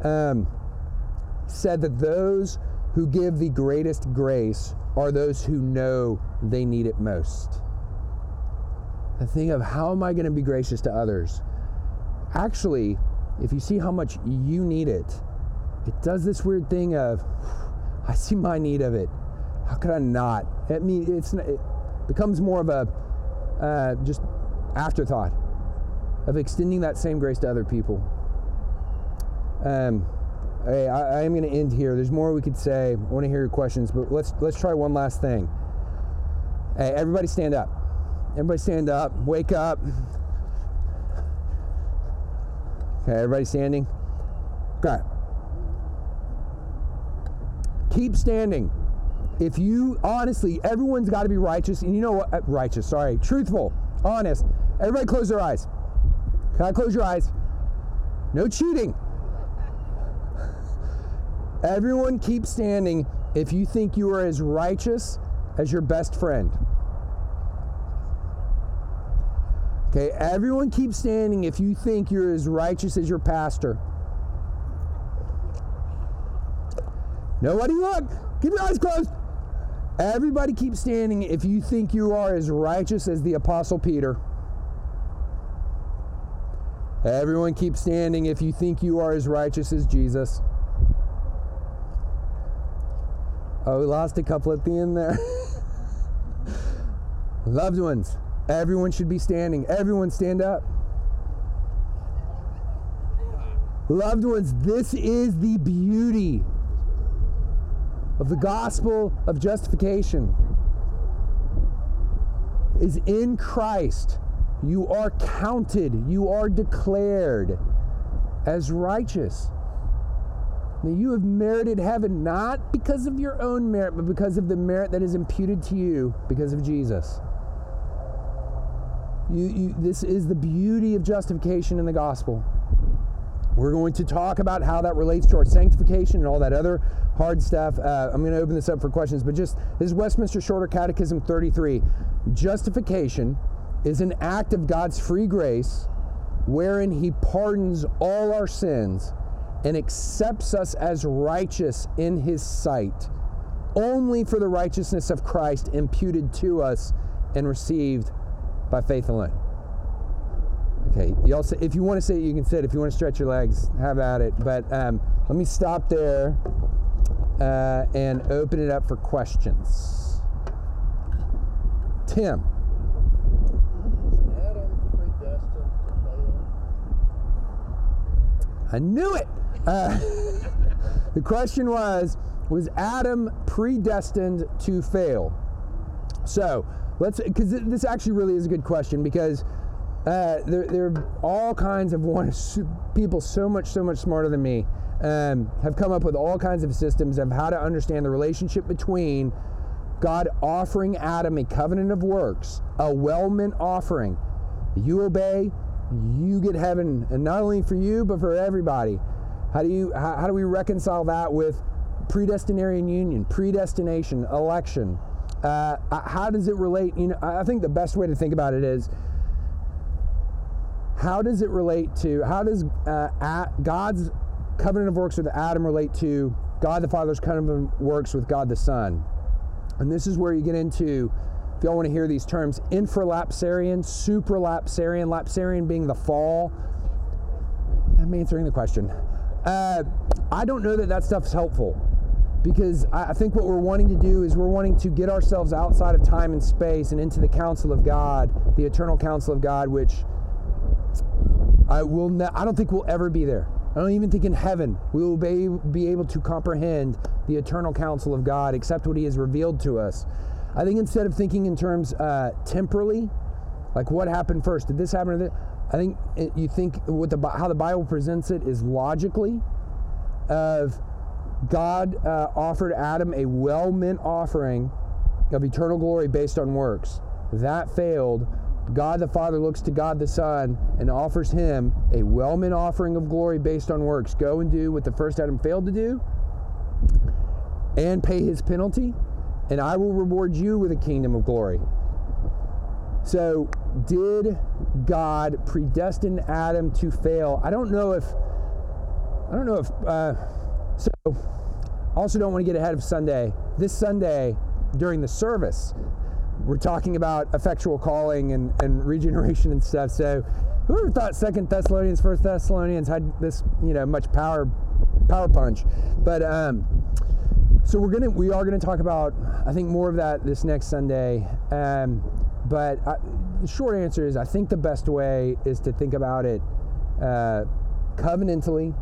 Um, said that those who give the greatest grace are those who know they need it most. The thing of how am I going to be gracious to others? Actually, if you see how much you need it, it does this weird thing of, I see my need of it. How could I not? I mean, it's it becomes more of a uh, just afterthought of extending that same grace to other people. Um, Hey, I, I am going to end here. There's more we could say. I want to hear your questions, but let's let's try one last thing. Hey, everybody stand up. Everybody stand up. Wake up. Okay, everybody standing. Okay. Keep standing. If you honestly, everyone's got to be righteous, and you know what? Uh, righteous. Sorry, truthful, honest. Everybody, close their eyes. Can I close your eyes? No cheating. Everyone keep standing if you think you are as righteous as your best friend. Okay, everyone keep standing if you think you're as righteous as your pastor. Nobody look. Keep your eyes closed. Everybody keep standing if you think you are as righteous as the Apostle Peter. Everyone keep standing if you think you are as righteous as Jesus. Oh, we lost a couple at the end there. Loved ones, everyone should be standing. Everyone stand up. Loved ones, this is the beauty of the gospel of justification is in Christ. You are counted, you are declared as righteous. Now, you have merited heaven not because of your own merit, but because of the merit that is imputed to you because of Jesus. You, you, this is the beauty of justification in the gospel. We're going to talk about how that relates to our sanctification and all that other hard stuff. Uh, I'm going to open this up for questions, but just this is Westminster Shorter Catechism 33. Justification is an act of God's free grace wherein He pardons all our sins and accepts us as righteous in His sight only for the righteousness of Christ imputed to us and received by faith alone. Okay, y'all say, if you want to sit, you can sit. If you want to stretch your legs, have at it. But um, let me stop there uh, and open it up for questions. Tim. I knew it. Uh, the question was Was Adam predestined to fail? So let's, because this actually really is a good question because uh, there, there are all kinds of one, people so much, so much smarter than me um, have come up with all kinds of systems of how to understand the relationship between God offering Adam a covenant of works, a well meant offering. You obey, you get heaven, and not only for you, but for everybody. How do you how, how do we reconcile that with predestinarian union, predestination, election? Uh, how does it relate? You know, I think the best way to think about it is how does it relate to, how does uh, God's covenant of works with Adam relate to God the Father's covenant of works with God the Son? And this is where you get into, if y'all want to hear these terms, infralapsarian, supralapsarian, lapsarian being the fall. I'm answering the question. Uh, I don't know that that stuff's helpful because I think what we're wanting to do is we're wanting to get ourselves outside of time and space and into the counsel of God, the eternal counsel of God, which I will. Ne- I don't think we'll ever be there. I don't even think in heaven we will be, be able to comprehend the eternal counsel of God except what He has revealed to us. I think instead of thinking in terms uh, temporally, like what happened first, did this happen? I think it, you think what the how the Bible presents it is logically of God uh, offered Adam a well meant offering of eternal glory based on works. That failed. God the Father looks to God the Son and offers him a well meant offering of glory based on works. Go and do what the first Adam failed to do and pay his penalty, and I will reward you with a kingdom of glory. So, did God predestine Adam to fail? I don't know if, I don't know if, uh, so I also don't want to get ahead of Sunday. This Sunday, during the service, we're talking about effectual calling and, and regeneration and stuff. So whoever thought Second Thessalonians, First Thessalonians had this, you know, much power power punch. But um, so we're gonna we are gonna talk about I think more of that this next Sunday. Um, but I, the short answer is I think the best way is to think about it uh, covenantally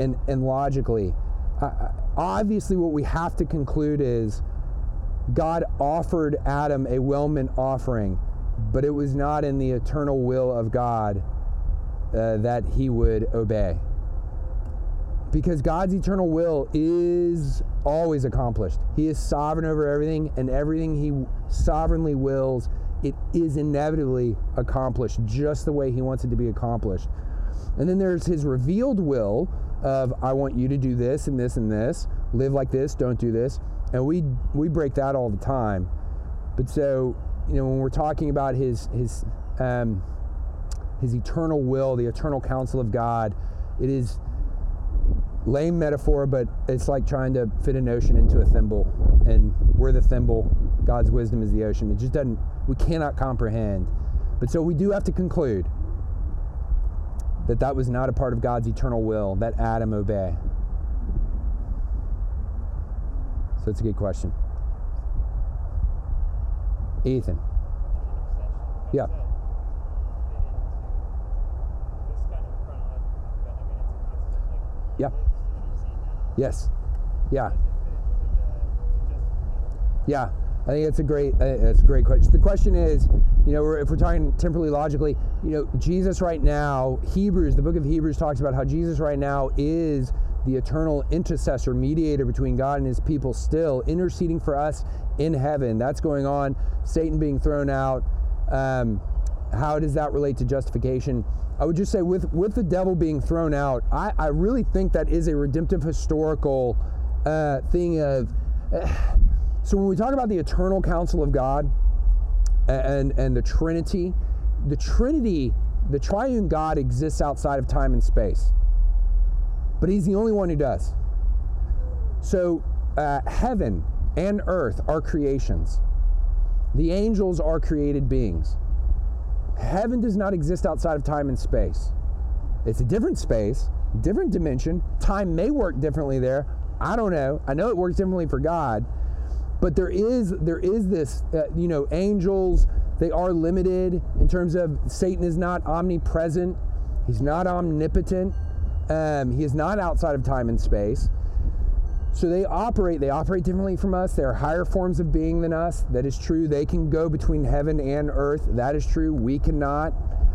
and and logically. Uh, obviously, what we have to conclude is God offered Adam a well meant offering, but it was not in the eternal will of God uh, that he would obey. Because God's eternal will is always accomplished. He is sovereign over everything, and everything he sovereignly wills, it is inevitably accomplished just the way he wants it to be accomplished. And then there's his revealed will, of I want you to do this and this and this, live like this, don't do this. And we we break that all the time. But so, you know, when we're talking about his his um, his eternal will, the eternal counsel of God, it is lame metaphor, but it's like trying to fit an ocean into a thimble, and we're the thimble. God's wisdom is the ocean. It just doesn't. We cannot comprehend. But so we do have to conclude that that was not a part of God's eternal will that Adam obey. So it's a good question. Ethan. Yeah. Yeah. Yes. Yeah. Yeah. I think it's a great, uh, it's a great question. The question is, you know, if we're talking temporally logically, you know, Jesus right now, Hebrews, the book of Hebrews talks about how Jesus right now is the eternal intercessor, mediator between God and his people, still interceding for us in heaven. That's going on. Satan being thrown out. Um, how does that relate to justification? I would just say, with, with the devil being thrown out, I, I really think that is a redemptive historical uh, thing of. Uh, so when we talk about the eternal counsel of God and, and the Trinity, the Trinity, the triune God exists outside of time and space. But he's the only one who does. So uh, heaven and earth are creations. The angels are created beings. Heaven does not exist outside of time and space. It's a different space, different dimension. Time may work differently there. I don't know. I know it works differently for God but there is there is this uh, you know angels they are limited in terms of satan is not omnipresent. He's not omnipotent. Um, he is not outside of time and space. So they operate they operate differently from us. They're higher forms of being than us. That is true. They can go between heaven and earth. That is true. We cannot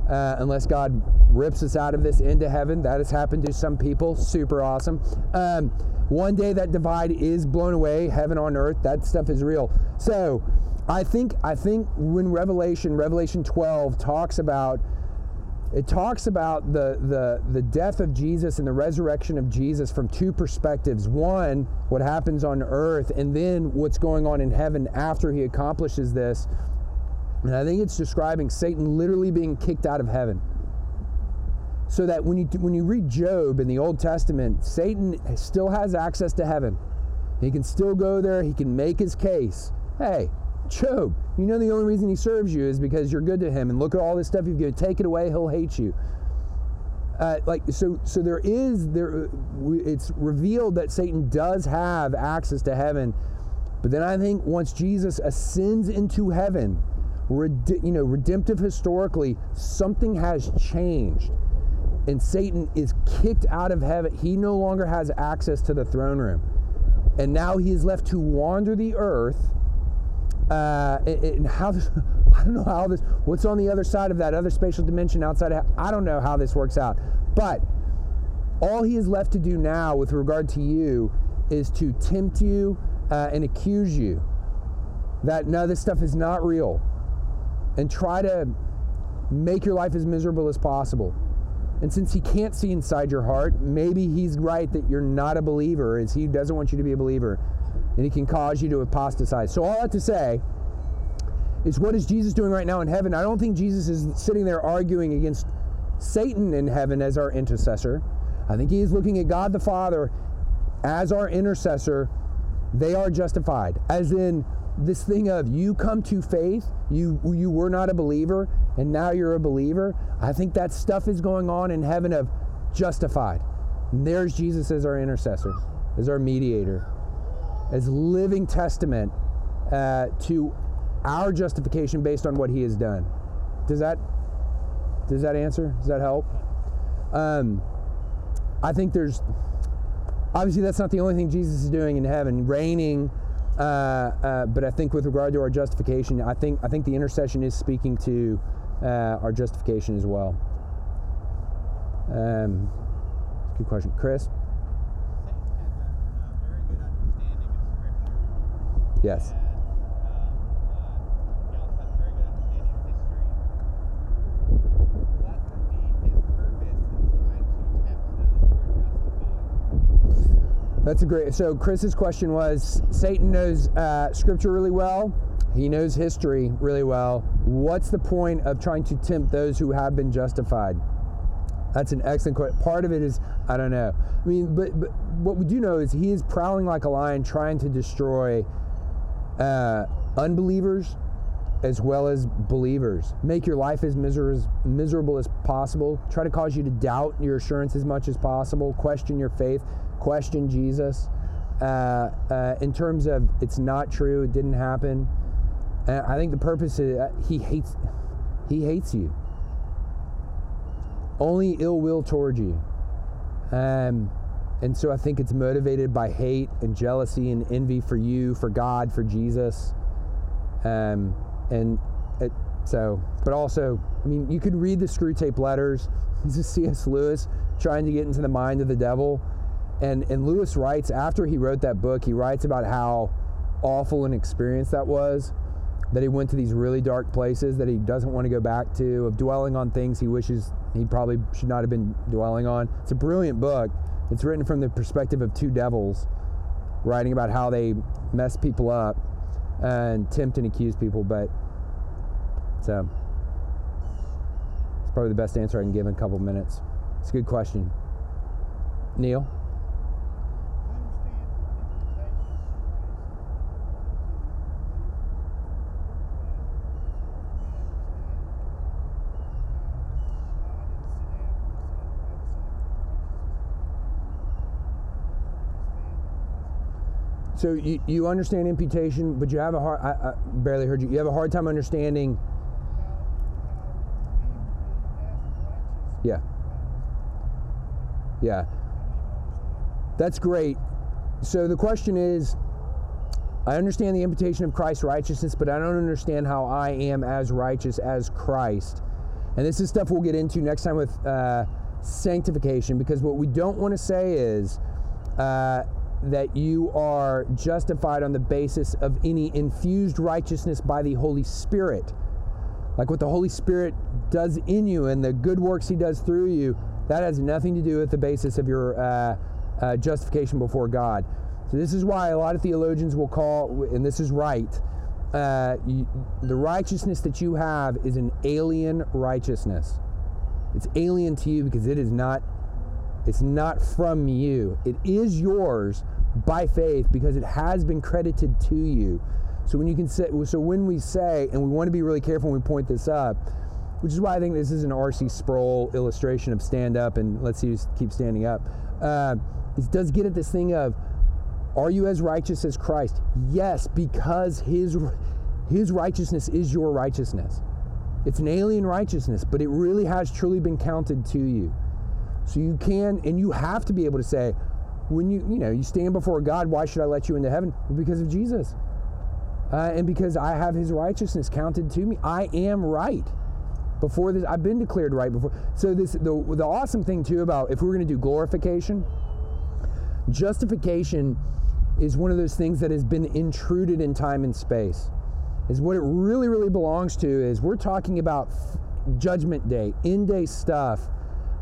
uh, unless god rips us out of this into heaven that has happened to some people super awesome um, one day that divide is blown away, heaven on earth. That stuff is real. So I think I think when Revelation, Revelation 12 talks about it talks about the, the, the death of Jesus and the resurrection of Jesus from two perspectives. One, what happens on earth, and then what's going on in heaven after he accomplishes this. And I think it's describing Satan literally being kicked out of heaven so that when you when you read Job in the Old Testament, Satan still has access to heaven. He can still go there. He can make his case. Hey, Job, you know the only reason he serves you is because you're good to him, and look at all this stuff you've given. Take it away, he'll hate you. Uh, like so, so there is there. It's revealed that Satan does have access to heaven, but then I think once Jesus ascends into heaven, you know, redemptive historically, something has changed and Satan is kicked out of heaven. He no longer has access to the throne room. And now he is left to wander the earth. Uh, and how this, I don't know how this, what's on the other side of that other spatial dimension outside of, I don't know how this works out. But all he is left to do now with regard to you is to tempt you uh, and accuse you that no, this stuff is not real and try to make your life as miserable as possible. And since he can't see inside your heart, maybe he's right that you're not a believer, as he doesn't want you to be a believer, and he can cause you to apostatize. So, all that to say is what is Jesus doing right now in heaven? I don't think Jesus is sitting there arguing against Satan in heaven as our intercessor. I think he is looking at God the Father as our intercessor. They are justified, as in this thing of you come to faith, you you were not a believer, and now you're a believer. I think that stuff is going on in heaven of justified. And there's Jesus as our intercessor, as our mediator, as living testament uh, to our justification based on what He has done. Does that does that answer? Does that help? Um, I think there's obviously that's not the only thing Jesus is doing in heaven, reigning uh, uh, but I think with regard to our justification, I think I think the intercession is speaking to uh, our justification as well. Um, good question, Chris. Yes. That's a great. So Chris's question was: Satan knows uh, Scripture really well. He knows history really well. What's the point of trying to tempt those who have been justified? That's an excellent question. Part of it is I don't know. I mean, but, but what we do know is he is prowling like a lion, trying to destroy uh, unbelievers as well as believers. Make your life as miser- miserable as possible. Try to cause you to doubt your assurance as much as possible. Question your faith. Question Jesus. Uh, uh, in terms of it's not true, it didn't happen. And I think the purpose is uh, he hates he hates you. Only ill will towards you. Um, and so I think it's motivated by hate and jealousy and envy for you, for God, for Jesus. Um, and it, so, but also, I mean, you could read the Screwtape Letters. This is C.S. Lewis trying to get into the mind of the devil. And, and Lewis writes, after he wrote that book, he writes about how awful an experience that was that he went to these really dark places that he doesn't want to go back to, of dwelling on things he wishes he probably should not have been dwelling on. It's a brilliant book. It's written from the perspective of two devils, writing about how they mess people up and tempt and accuse people. But so it's probably the best answer I can give in a couple minutes. It's a good question. Neil? So you, you understand imputation, but you have a hard. I, I barely heard you. You have a hard time understanding. Yeah. Yeah. That's great. So the question is I understand the imputation of Christ's righteousness, but I don't understand how I am as righteous as Christ. And this is stuff we'll get into next time with uh, sanctification, because what we don't want to say is uh, that you are justified on the basis of any infused righteousness by the Holy Spirit. Like what the Holy Spirit does in you and the good works He does through you, that has nothing to do with the basis of your uh, uh, justification before God. So, this is why a lot of theologians will call, and this is right, uh, you, the righteousness that you have is an alien righteousness. It's alien to you because it is not it's not from you. It is yours by faith because it has been credited to you. So when you can say, so when we say, and we want to be really careful when we point this up, which is why I think this is an R.C. Sproul illustration of stand up and let's see keep standing up. Uh, it does get at this thing of, are you as righteous as Christ? Yes, because his his righteousness is your righteousness. It's an alien righteousness, but it really has truly been counted to you. So you can, and you have to be able to say, when you, you know, you stand before God, why should I let you into heaven? Because of Jesus. Uh, and because I have his righteousness counted to me. I am right. Before this, I've been declared right before. So this, the, the awesome thing too about if we're going to do glorification, justification is one of those things that has been intruded in time and space. Is what it really, really belongs to is we're talking about judgment day, in day stuff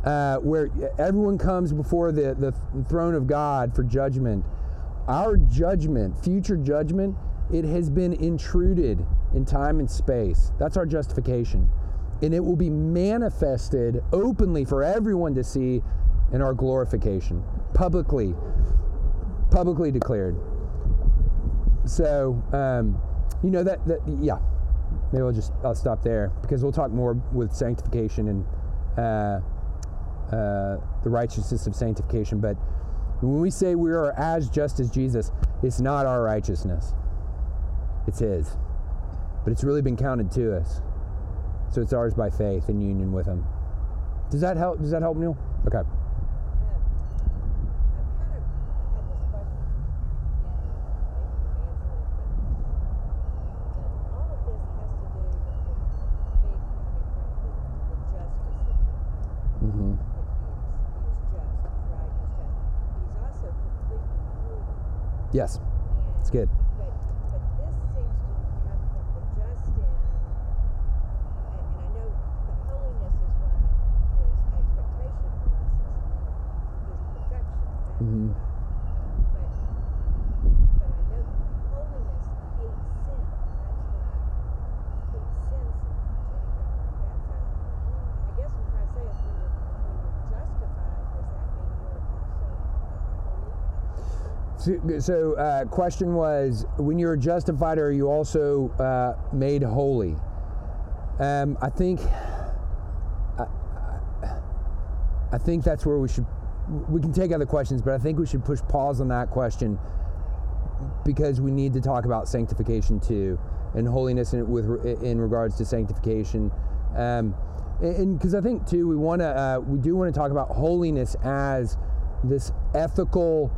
uh, where everyone comes before the, the throne of God for judgment. Our judgment, future judgment, it has been intruded in time and space. That's our justification. And it will be manifested openly for everyone to see in our glorification, publicly, publicly declared. So, um, you know that that yeah. Maybe I'll just I'll stop there because we'll talk more with sanctification and uh, uh, the righteousness of sanctification. But when we say we are as just as Jesus, it's not our righteousness, it's His. But it's really been counted to us. So it's ours by faith in union with Him. Does that help? Does that help, Neil? Okay. Yes. It's good. But, but this seems to come from the just in, and, and I know the holiness is what his expectation for us is, is perfection. That's Mhm. So, uh, question was, when you're justified, are you also uh, made holy? Um, I think, I, I- I think that's where we should. We can take other questions, but I think we should push pause on that question because we need to talk about sanctification too, and holiness in, with in regards to sanctification. Um, and because I think too, we want to, uh, we do want to talk about holiness as this ethical.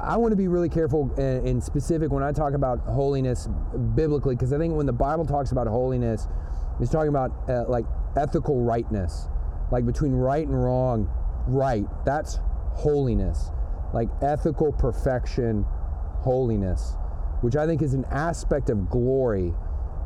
I want to be really careful and, and specific when I talk about holiness biblically, because I think when the Bible talks about holiness, it's talking about uh, like ethical rightness, like between right and wrong, right. That's holiness, like ethical perfection, holiness, which I think is an aspect of glory,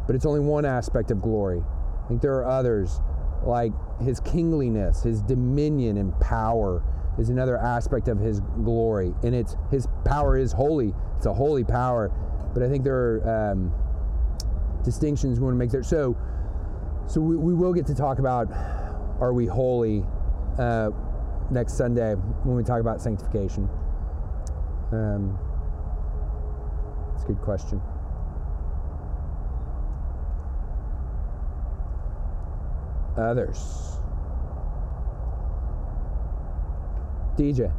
but it's only one aspect of glory. I think there are others, like his kingliness, his dominion and power is another aspect of his glory. And it's his power is holy. It's a holy power. But I think there are um, distinctions we want to make there. So, so we, we will get to talk about are we holy uh, next Sunday when we talk about sanctification. Um, it's a good question. Others. DJ.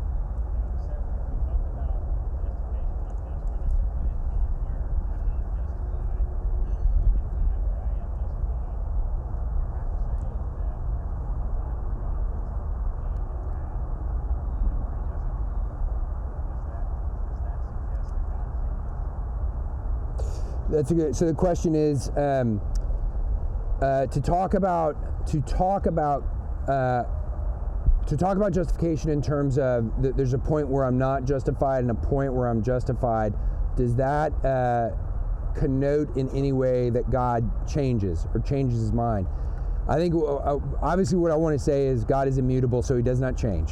That's a good. So the question is um, uh, to talk about to talk about uh, to talk about justification in terms of th- there's a point where I'm not justified and a point where I'm justified. Does that uh, connote in any way that God changes or changes His mind? I think uh, obviously what I want to say is God is immutable, so He does not change.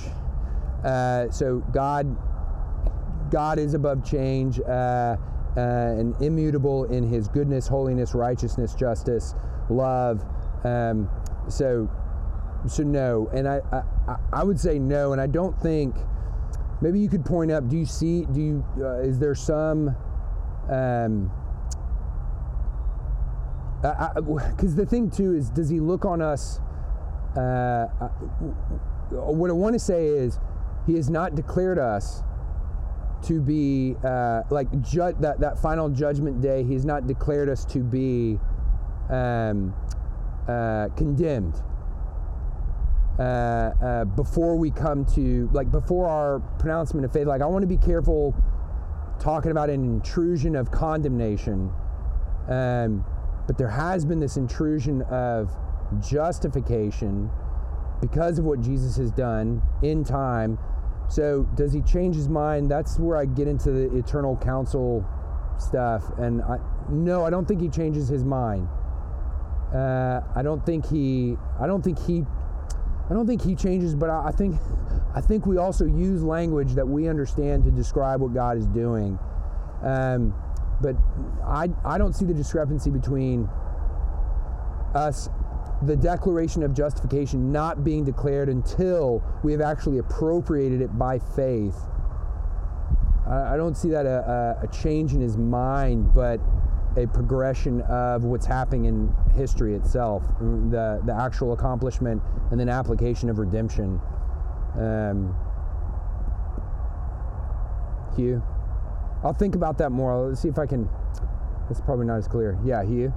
Uh, so God God is above change uh, uh, and immutable in his goodness, holiness, righteousness, justice, love. Um, so, so no. And I, I, I would say no. And I don't think, maybe you could point up, do you see, do you, uh, is there some, um, because the thing too is, does he look on us? Uh, what I want to say is, he has not declared us to be uh, like ju- that that final judgment day. He's not declared us to be um, uh, condemned uh, uh, before we come to like before our pronouncement of faith. Like I want to be careful talking about an intrusion of condemnation, um, but there has been this intrusion of justification because of what Jesus has done in time. So, does he change his mind? That's where I get into the eternal counsel stuff. And I, no, I don't think he changes his mind. Uh, I don't think he. I don't think he. I don't think he changes, but I, think. I think we also use language that we understand to describe what God is doing. Um, but I. I don't see the discrepancy between us the declaration of justification not being declared until we have actually appropriated it by faith. I, I don't see that a, a, a change in his mind, but a progression of what's happening in history itself, the the actual accomplishment and then application of redemption. Um, Hugh, I'll think about that more. Let's see if I can. That's probably not as clear. Yeah, Hugh.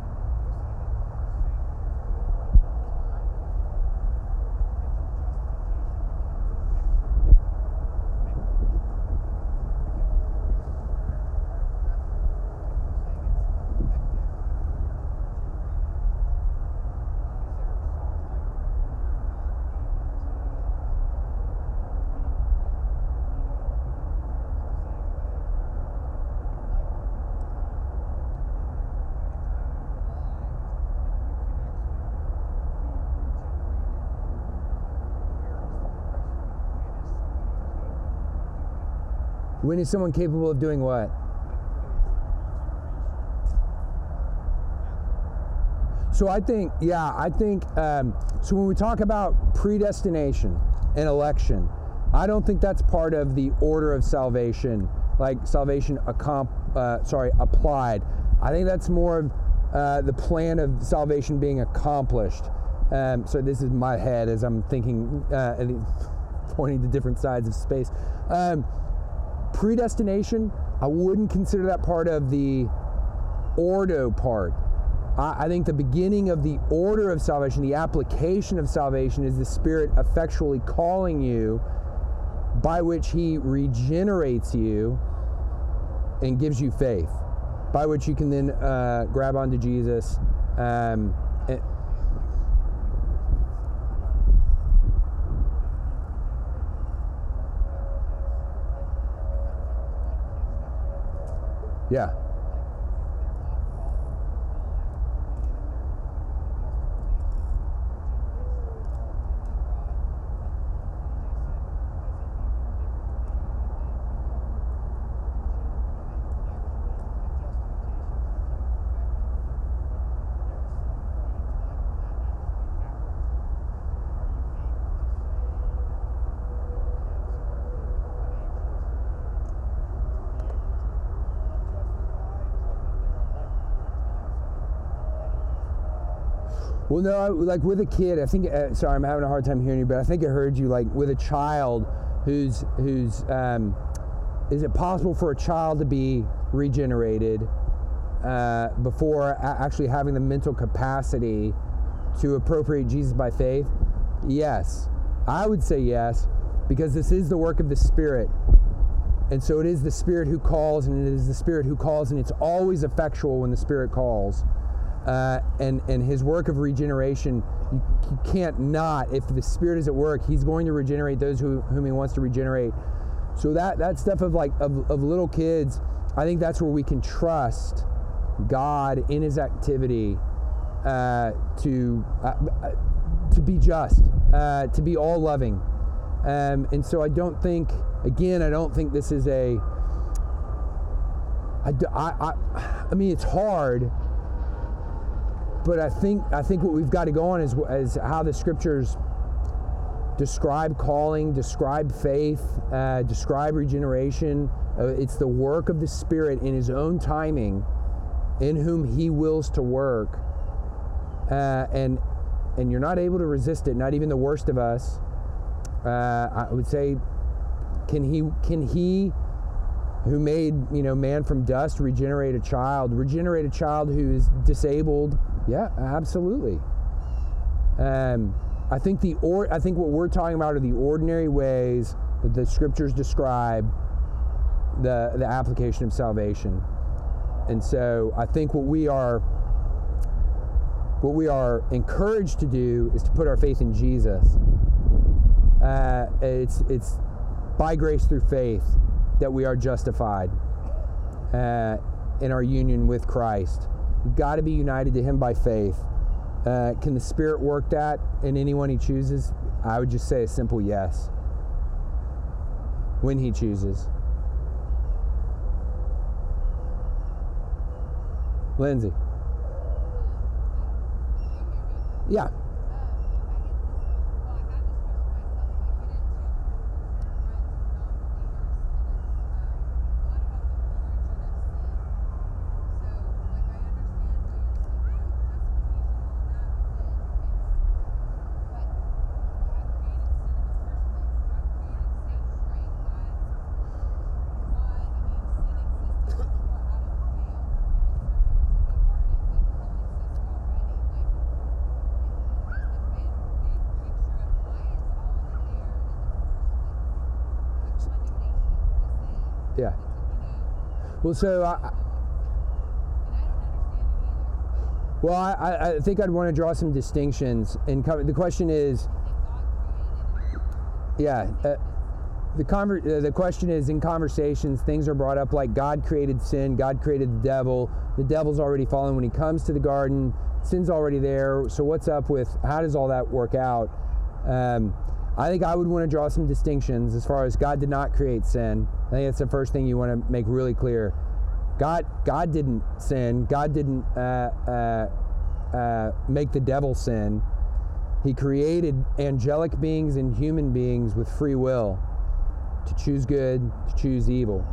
When is someone capable of doing what? So I think, yeah, I think. Um, so when we talk about predestination and election, I don't think that's part of the order of salvation like salvation accom- uh, sorry applied. I think that's more of uh, the plan of salvation being accomplished. Um, so this is my head as I'm thinking, uh, pointing to different sides of space. Um, predestination, I wouldn't consider that part of the ordo part. I, I think the beginning of the order of salvation, the application of salvation, is the Spirit effectually calling you, by which He regenerates you and gives you faith, by which you can then uh, grab onto Jesus. Um, and, yeah. Well, no, I- like with a kid, I think. Uh, sorry, I'm having a hard time hearing you, but I think I heard you. Like with a child, who's who's. Um, is it possible for a child to be regenerated uh, before actually having the mental capacity to appropriate Jesus by faith? Yes, I would say yes, because this is the work of the Spirit. And so it is the Spirit who calls, and it is the Spirit who calls, and it's always effectual when the Spirit calls. Uh, and and His work of regeneration, you, you can't not. If the Spirit is at work, He's going to regenerate those who, whom He wants to regenerate. So that that stuff of like of, of little kids, I think that's where we can trust God in His activity uh, to uh, uh, to be just, uh, to be all loving. Um, and so I don't think, again, I don't think this is a. I, I, I mean, it's hard, but I think I think what we've got to go on is, is how the scriptures describe calling, describe faith, uh, describe regeneration. Uh, it's the work of the Spirit in His own timing, in whom He wills to work, uh, and and you're not able to resist it. Not even the worst of us. Uh, I would say, can He can He who made you know man from dust regenerate a child regenerate a child who is disabled yeah absolutely. Um, i think the or i think what we're talking about are the ordinary ways that the scriptures describe the the application of salvation. And so i think what we are what we are encouraged to do is to put our faith in jesus. Uh, it's it's by grace through faith that we are justified uh, in our union with Christ. We've got to be united to Him by faith. Uh, can the Spirit work that in anyone He chooses? I would just say a simple yes. When He chooses. Lindsay. Yeah. Well, so I, well, I, I- I think I'd want to draw some distinctions. And co- the question is, yeah, uh, the conver- uh, the question is in conversations, things are brought up like God created sin, God created the devil. The devil's already fallen when he comes to the garden. Sin's already there. So what's up with how does all that work out? Um, I think I would want to draw some distinctions as far as God did not create sin. I think that's the first thing you want to make really clear. God, God didn't sin. God didn't uh, uh, uh, make the devil sin. He created angelic beings and human beings with free will to choose good, to choose evil.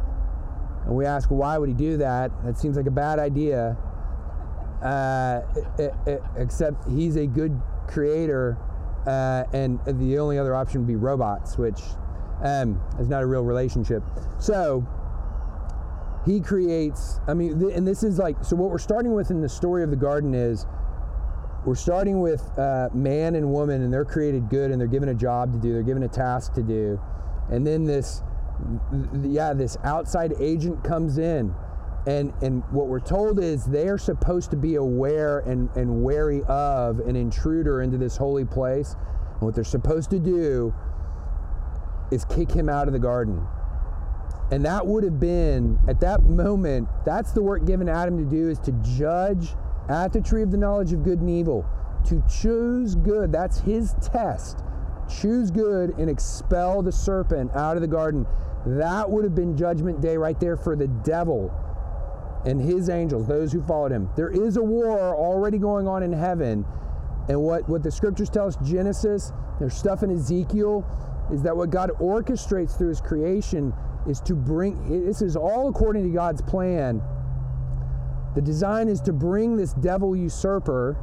And we ask, why would he do that? That seems like a bad idea. Uh, e- e- except he's a good creator, uh, and the only other option would be robots, which um, is not a real relationship. So he creates. I mean, th- and this is like so. What we're starting with in the story of the garden is we're starting with uh, man and woman, and they're created good, and they're given a job to do, they're given a task to do, and then this, yeah, this outside agent comes in, and and what we're told is they are supposed to be aware and and wary of an intruder into this holy place, and what they're supposed to do is kick him out of the garden. And that would have been, at that moment, that's the work given Adam to do is to judge at the tree of the knowledge of good and evil, to choose good. That's his test. Choose good and expel the serpent out of the garden. That would have been judgment day right there for the devil and his angels, those who followed him. There is a war already going on in heaven. And what, what the scriptures tell us, Genesis, there's stuff in Ezekiel, is that what God orchestrates through his creation is to bring, this is all according to God's plan. The design is to bring this devil usurper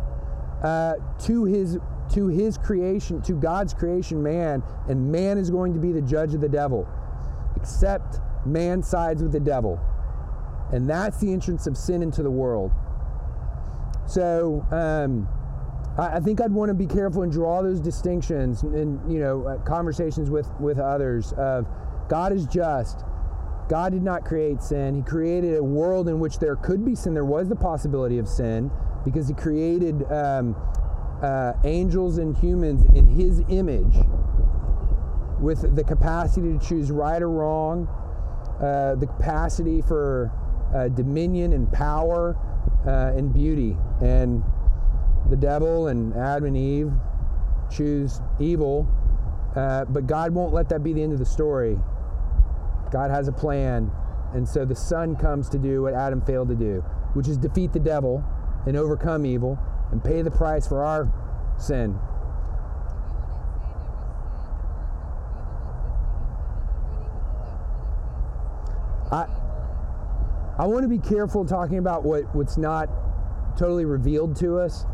uh, to his to his creation, to God's creation, man, and man is going to be the judge of the devil. Except man sides with the devil. And that's the entrance of sin into the world. So um, I, think I'd want to be careful and draw those distinctions in you know uh, conversations with with others of God is just. God did not create sin. He created a world in which there could be sin. There was the possibility of sin because He created um, uh, angels and humans in His image with the capacity to choose right or wrong, uh, the capacity for uh, dominion and power uh, and beauty. And the devil and Adam and Eve choose evil, uh, but God won't let that be the end of the story. God has a plan. And so the Son comes to do what Adam failed to do, which is defeat the devil and overcome evil and pay the price for our sin. I, I want to be careful talking about what, what's not totally revealed to us.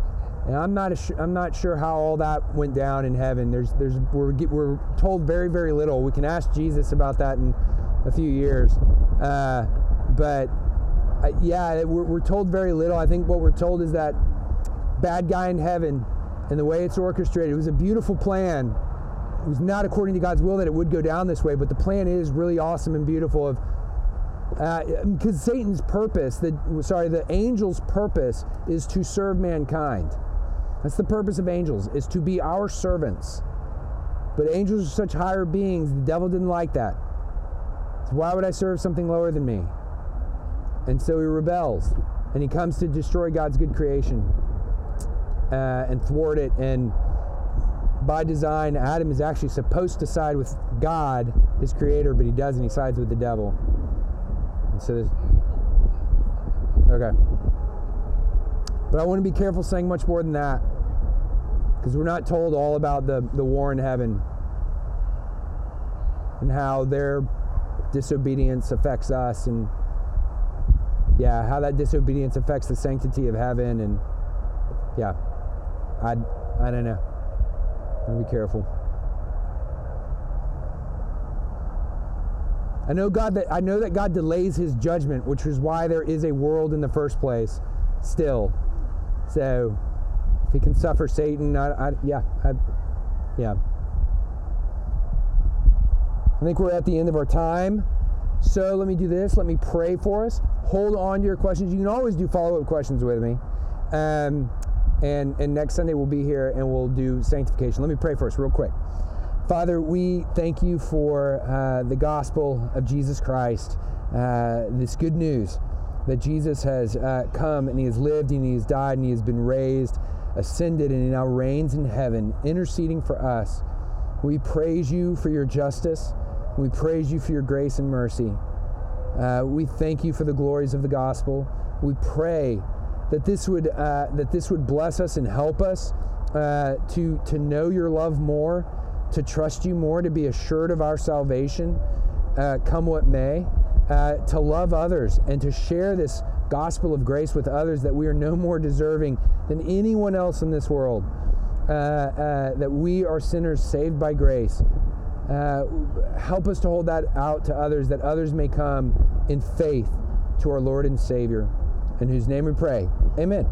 And I'm not I'm not sure how all that went down in heaven. There's there's we're we're told very very little. We can ask Jesus about that in a few years, uh, but uh, yeah, we're, we're told very little. I think what we're told is that bad guy in heaven and the way it's orchestrated. It was a beautiful plan. It was not according to God's will that it would go down this way, but the plan is really awesome and beautiful. Of because uh, Satan's purpose, the sorry, the angel's purpose is to serve mankind. That's the purpose of angels, is to be our servants. But angels are such higher beings, the devil didn't like that. So why would I serve something lower than me? And so he rebels, and he comes to destroy God's good creation uh, and thwart it. And by design, Adam is actually supposed to side with God, his creator, but he doesn't. He sides with the devil. And so. Okay. But I want to be careful saying much more than that because we're not told all about the, the war in heaven. And how their disobedience affects us and yeah how that disobedience affects the sanctity of heaven and yeah. I i don't know. I'm be careful. I know god that i know that god delays his judgment which is why there is a world in the first place still so if he can suffer Satan, I, I, yeah, I, yeah. I think we're at the end of our time. So let me do this. Let me pray for us. Hold on to your questions. You can always do follow up questions with me. Um, and, and next Sunday we'll be here and we'll do sanctification. Let me pray for us real quick. Father, we thank you for uh, the gospel of Jesus Christ, uh, this good news that Jesus has uh, come and he has lived and he has died and he has been raised, ascended, and he now reigns in heaven, interceding for us. We praise you for your justice. We praise you for your grace and mercy. Uh, we thank you for the glories of the gospel. We pray that this would uh, that this would bless us and help us uh, to to know your love more, to trust you more, to be assured of our salvation, uh, come what may. Uh, to love others and to share this gospel of grace with others that we are no more deserving than anyone else in this world. Uh, uh, that we are sinners saved by grace. Uh, help us to hold that out to others, that others may come in faith to our Lord and Savior, in whose name we pray. Amen.